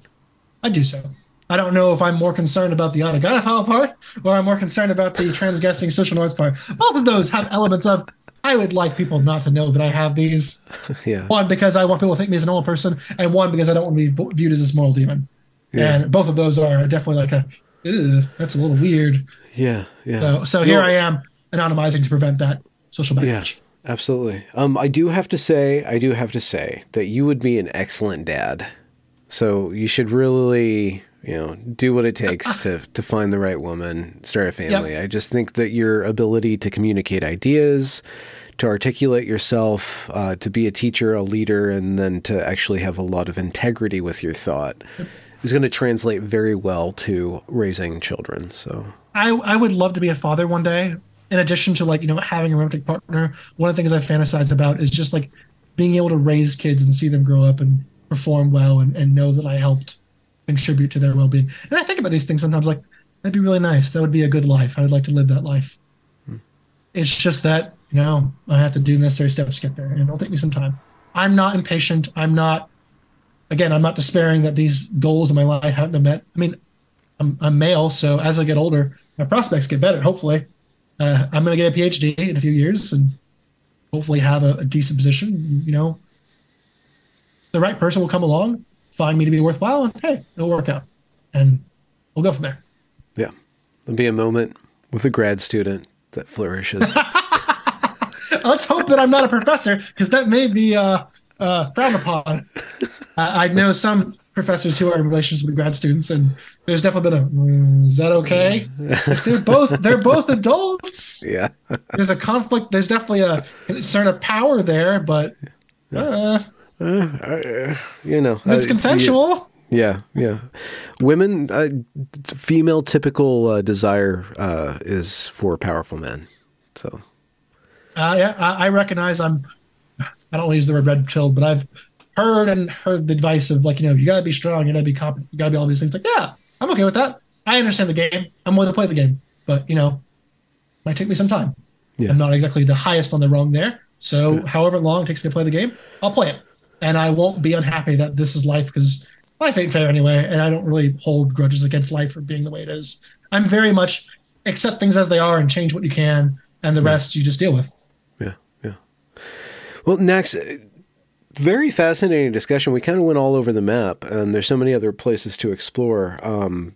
I'd do so. I don't know if I'm more concerned about the autogynephile part or I'm more concerned about the transgressing social norms part. Both of those have elements of I would like people not to know that I have these. yeah. One because I want people to think me as a normal person, and one because I don't want to be viewed as this moral demon. Yeah. And both of those are definitely like a that's a little weird. Yeah, yeah. So, so here I am anonymizing to prevent that social backlash. Yeah. Absolutely. Um, I do have to say, I do have to say that you would be an excellent dad. So you should really, you know, do what it takes to to find the right woman, start a family. Yep. I just think that your ability to communicate ideas, to articulate yourself, uh, to be a teacher, a leader, and then to actually have a lot of integrity with your thought is going to translate very well to raising children. So I I would love to be a father one day in addition to like you know having a romantic partner one of the things i fantasize about is just like being able to raise kids and see them grow up and perform well and, and know that i helped contribute to their well-being. And i think about these things sometimes like that'd be really nice. That would be a good life. I would like to live that life. Hmm. it's just that you know i have to do necessary steps to get there and it'll take me some time. I'm not impatient. I'm not again i'm not despairing that these goals in my life haven't been met. I mean i'm, I'm male so as i get older my prospects get better hopefully uh, I'm going to get a PhD in a few years and hopefully have a, a, decent position. You know, the right person will come along, find me to be worthwhile, and hey, it'll work out, and we'll go from there. Yeah, there'll be a moment with a grad student that flourishes. Let's hope that I'm not a professor because that may be uh, uh, frowned upon. I, I know some professors who are in relations with grad students, and there's definitely been a mm, is that okay? they're both they're both adults. Yeah. there's a conflict. There's definitely a concern of power there, but uh, uh, uh, you know, it's uh, consensual. Yeah, yeah. Women, uh, female typical uh, desire is for powerful men. So, yeah, I, I recognize I'm. I don't want to use the word red pill, but I've heard and heard the advice of like, you know, you gotta be strong, you gotta be competent, you gotta be all these things. Like, yeah, I'm okay with that. I understand the game. I'm willing to play the game, but you know, might take me some time. Yeah. I'm not exactly the highest on the rung there, So, however long it takes me to play the game, I'll play it, and I won't be unhappy that this is life because life ain't fair anyway, and I don't really hold grudges against life for being the way it is. I'm very much accept things as they are and change what you can, and the rest you just deal with. Yeah, yeah. Well, next, uh, very fascinating discussion. We kind of went all over the map, and there's so many other places to explore. Um,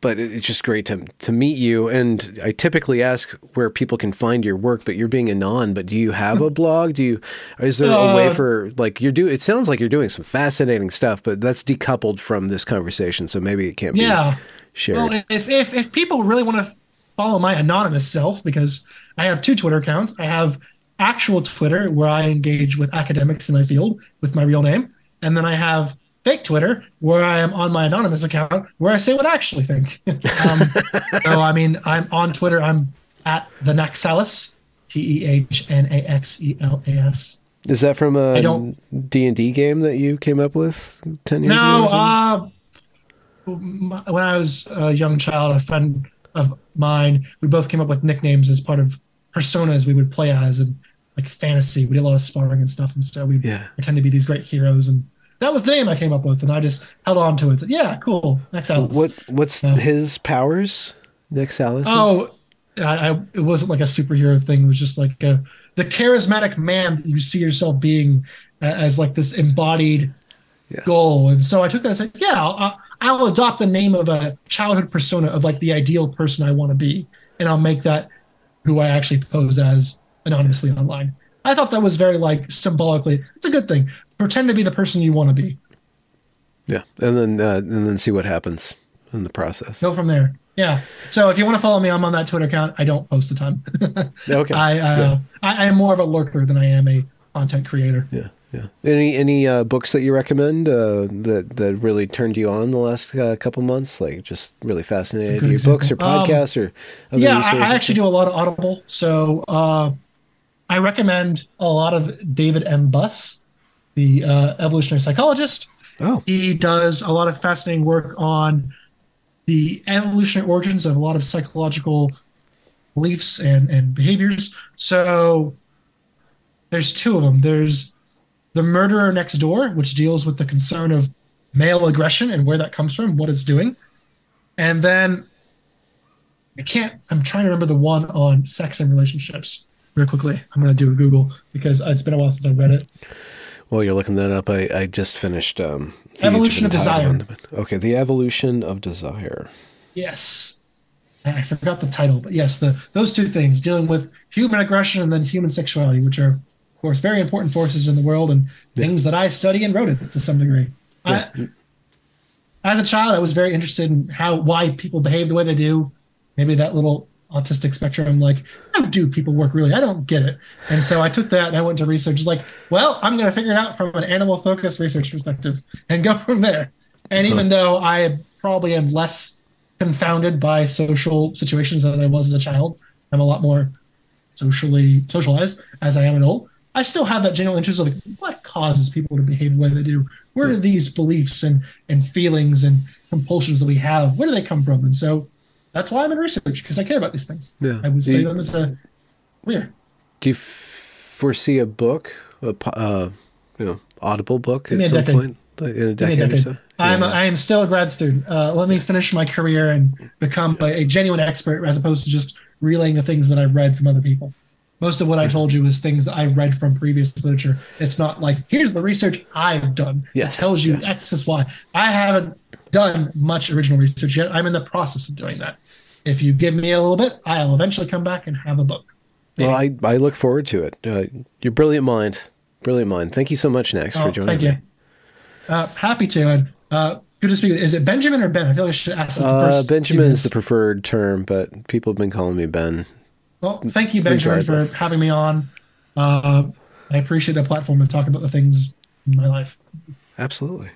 but it- it's just great to to meet you. And I typically ask where people can find your work, but you're being a non. But do you have a blog? Do you? Is there a way Uh, for like you're do? It sounds like you're doing some fascinating stuff, but that's decoupled from this conversation, so maybe it can't Yeah. be shared. Well, if, if if people really want to follow my anonymous self, because I have two Twitter accounts, I have actual Twitter where I engage with academics in my field with my real name, and then I have fake Twitter where I am on my anonymous account where I say what I actually think. um, so I mean, I'm on Twitter. I'm at the Naxelas, T E H N A X E L A S. Is that from a D and D game that you came up with ten years ago? No, uh, when I was a young child, a friend of mine, we both came up with nicknames as part of personas we would play as and like fantasy. We did a lot of sparring and stuff, and so we Yeah. pretend to be these great heroes. And that was the name I came up with, and I just held on to it. Said, yeah, cool. Naxelas. What what's his powers? Nick Salas. Oh, I, I, it wasn't like a superhero thing. It was just like a, the charismatic man that you see yourself being as like this embodied Yeah. goal. And so I took that and said, yeah, I'll, I'll adopt the name of a childhood persona of like the ideal person I want to be, and I'll make that who I actually pose as anonymously online. I thought that was very like symbolically. It's a good thing. Pretend to be the person you want to be. yeah, and then uh, and then see what happens in the process. Go from there. Yeah. So if you want to follow me, I'm on that Twitter account. I don't post a ton. Okay. I, uh, I I am more of a lurker than I am a content creator. yeah, yeah. Any any uh, books that you recommend uh, that that really turned you on the last uh, couple months? Like just really fascinated you? Books or example. Um, podcasts or other yeah, I. I actually do a lot of Audible. So uh, I recommend a lot of David M. Buss, the uh, evolutionary psychologist. Oh, He does a lot of fascinating work on the evolutionary origins of a lot of psychological beliefs and, and behaviors. So there's two of them. There's The Murderer Next Door, which deals with the concern of male aggression and where that comes from, what it's doing. And then I can't, I'm trying to remember the one on sex and relationships. Very quickly, I'm going to do a Google because it's been a while since I've read it. well, you're looking that up. I, I just finished um, The Evolution of Desire. Okay, the evolution of desire. Yes. I forgot the title, but yes, the those two things dealing with human aggression and then human sexuality, which are, of course, very important forces in the world and things that I study and wrote it to some degree. I, as a child, I was very interested in how why people behave the way they do. Maybe that little autistic spectrum, like how do people work really? I don't get it. And so I took that and I went to research. It's like, well, I'm going to figure it out from an animal focused research perspective and go from there. And uh-huh. even though I probably am less confounded by social situations as I was as a child, I'm a lot more socially socialized as I am an adult. I still have that general interest of like, what causes people to behave the way they do? Where do these beliefs and and feelings and compulsions that we have, where do they come from? And so that's why I'm in research because I care about these things. Yeah. I would study them as a career. Do you f- foresee a book, a uh, you know, audible book at a some decade. point, like, in a a decade, or decade. so? I'm, Yeah. I am still a grad student. Uh, let me finish my career and become a, a genuine expert as opposed to just relaying the things that I've read from other people. Most of what I told you was things that I've read from previous literature. It's not like, here's the research I've done. Yes, It tells you yeah. X is Y. I haven't done much original research yet. I'm in the process of doing that. If you give me a little bit, I'll eventually come back and have a book. Well, I, I look forward to it. Uh, your brilliant mind, brilliant mind. Thank you so much, Next, for Oh, joining thank me. you. Uh, happy to. And uh, good to speak with Is it Benjamin or Ben? I feel like I should ask this the Uh, first Benjamin is the preferred term, but people have been calling me Ben. Well, thank you, Benjamin, for having me on. Uh, I appreciate the platform to talk about the things in my life. Absolutely.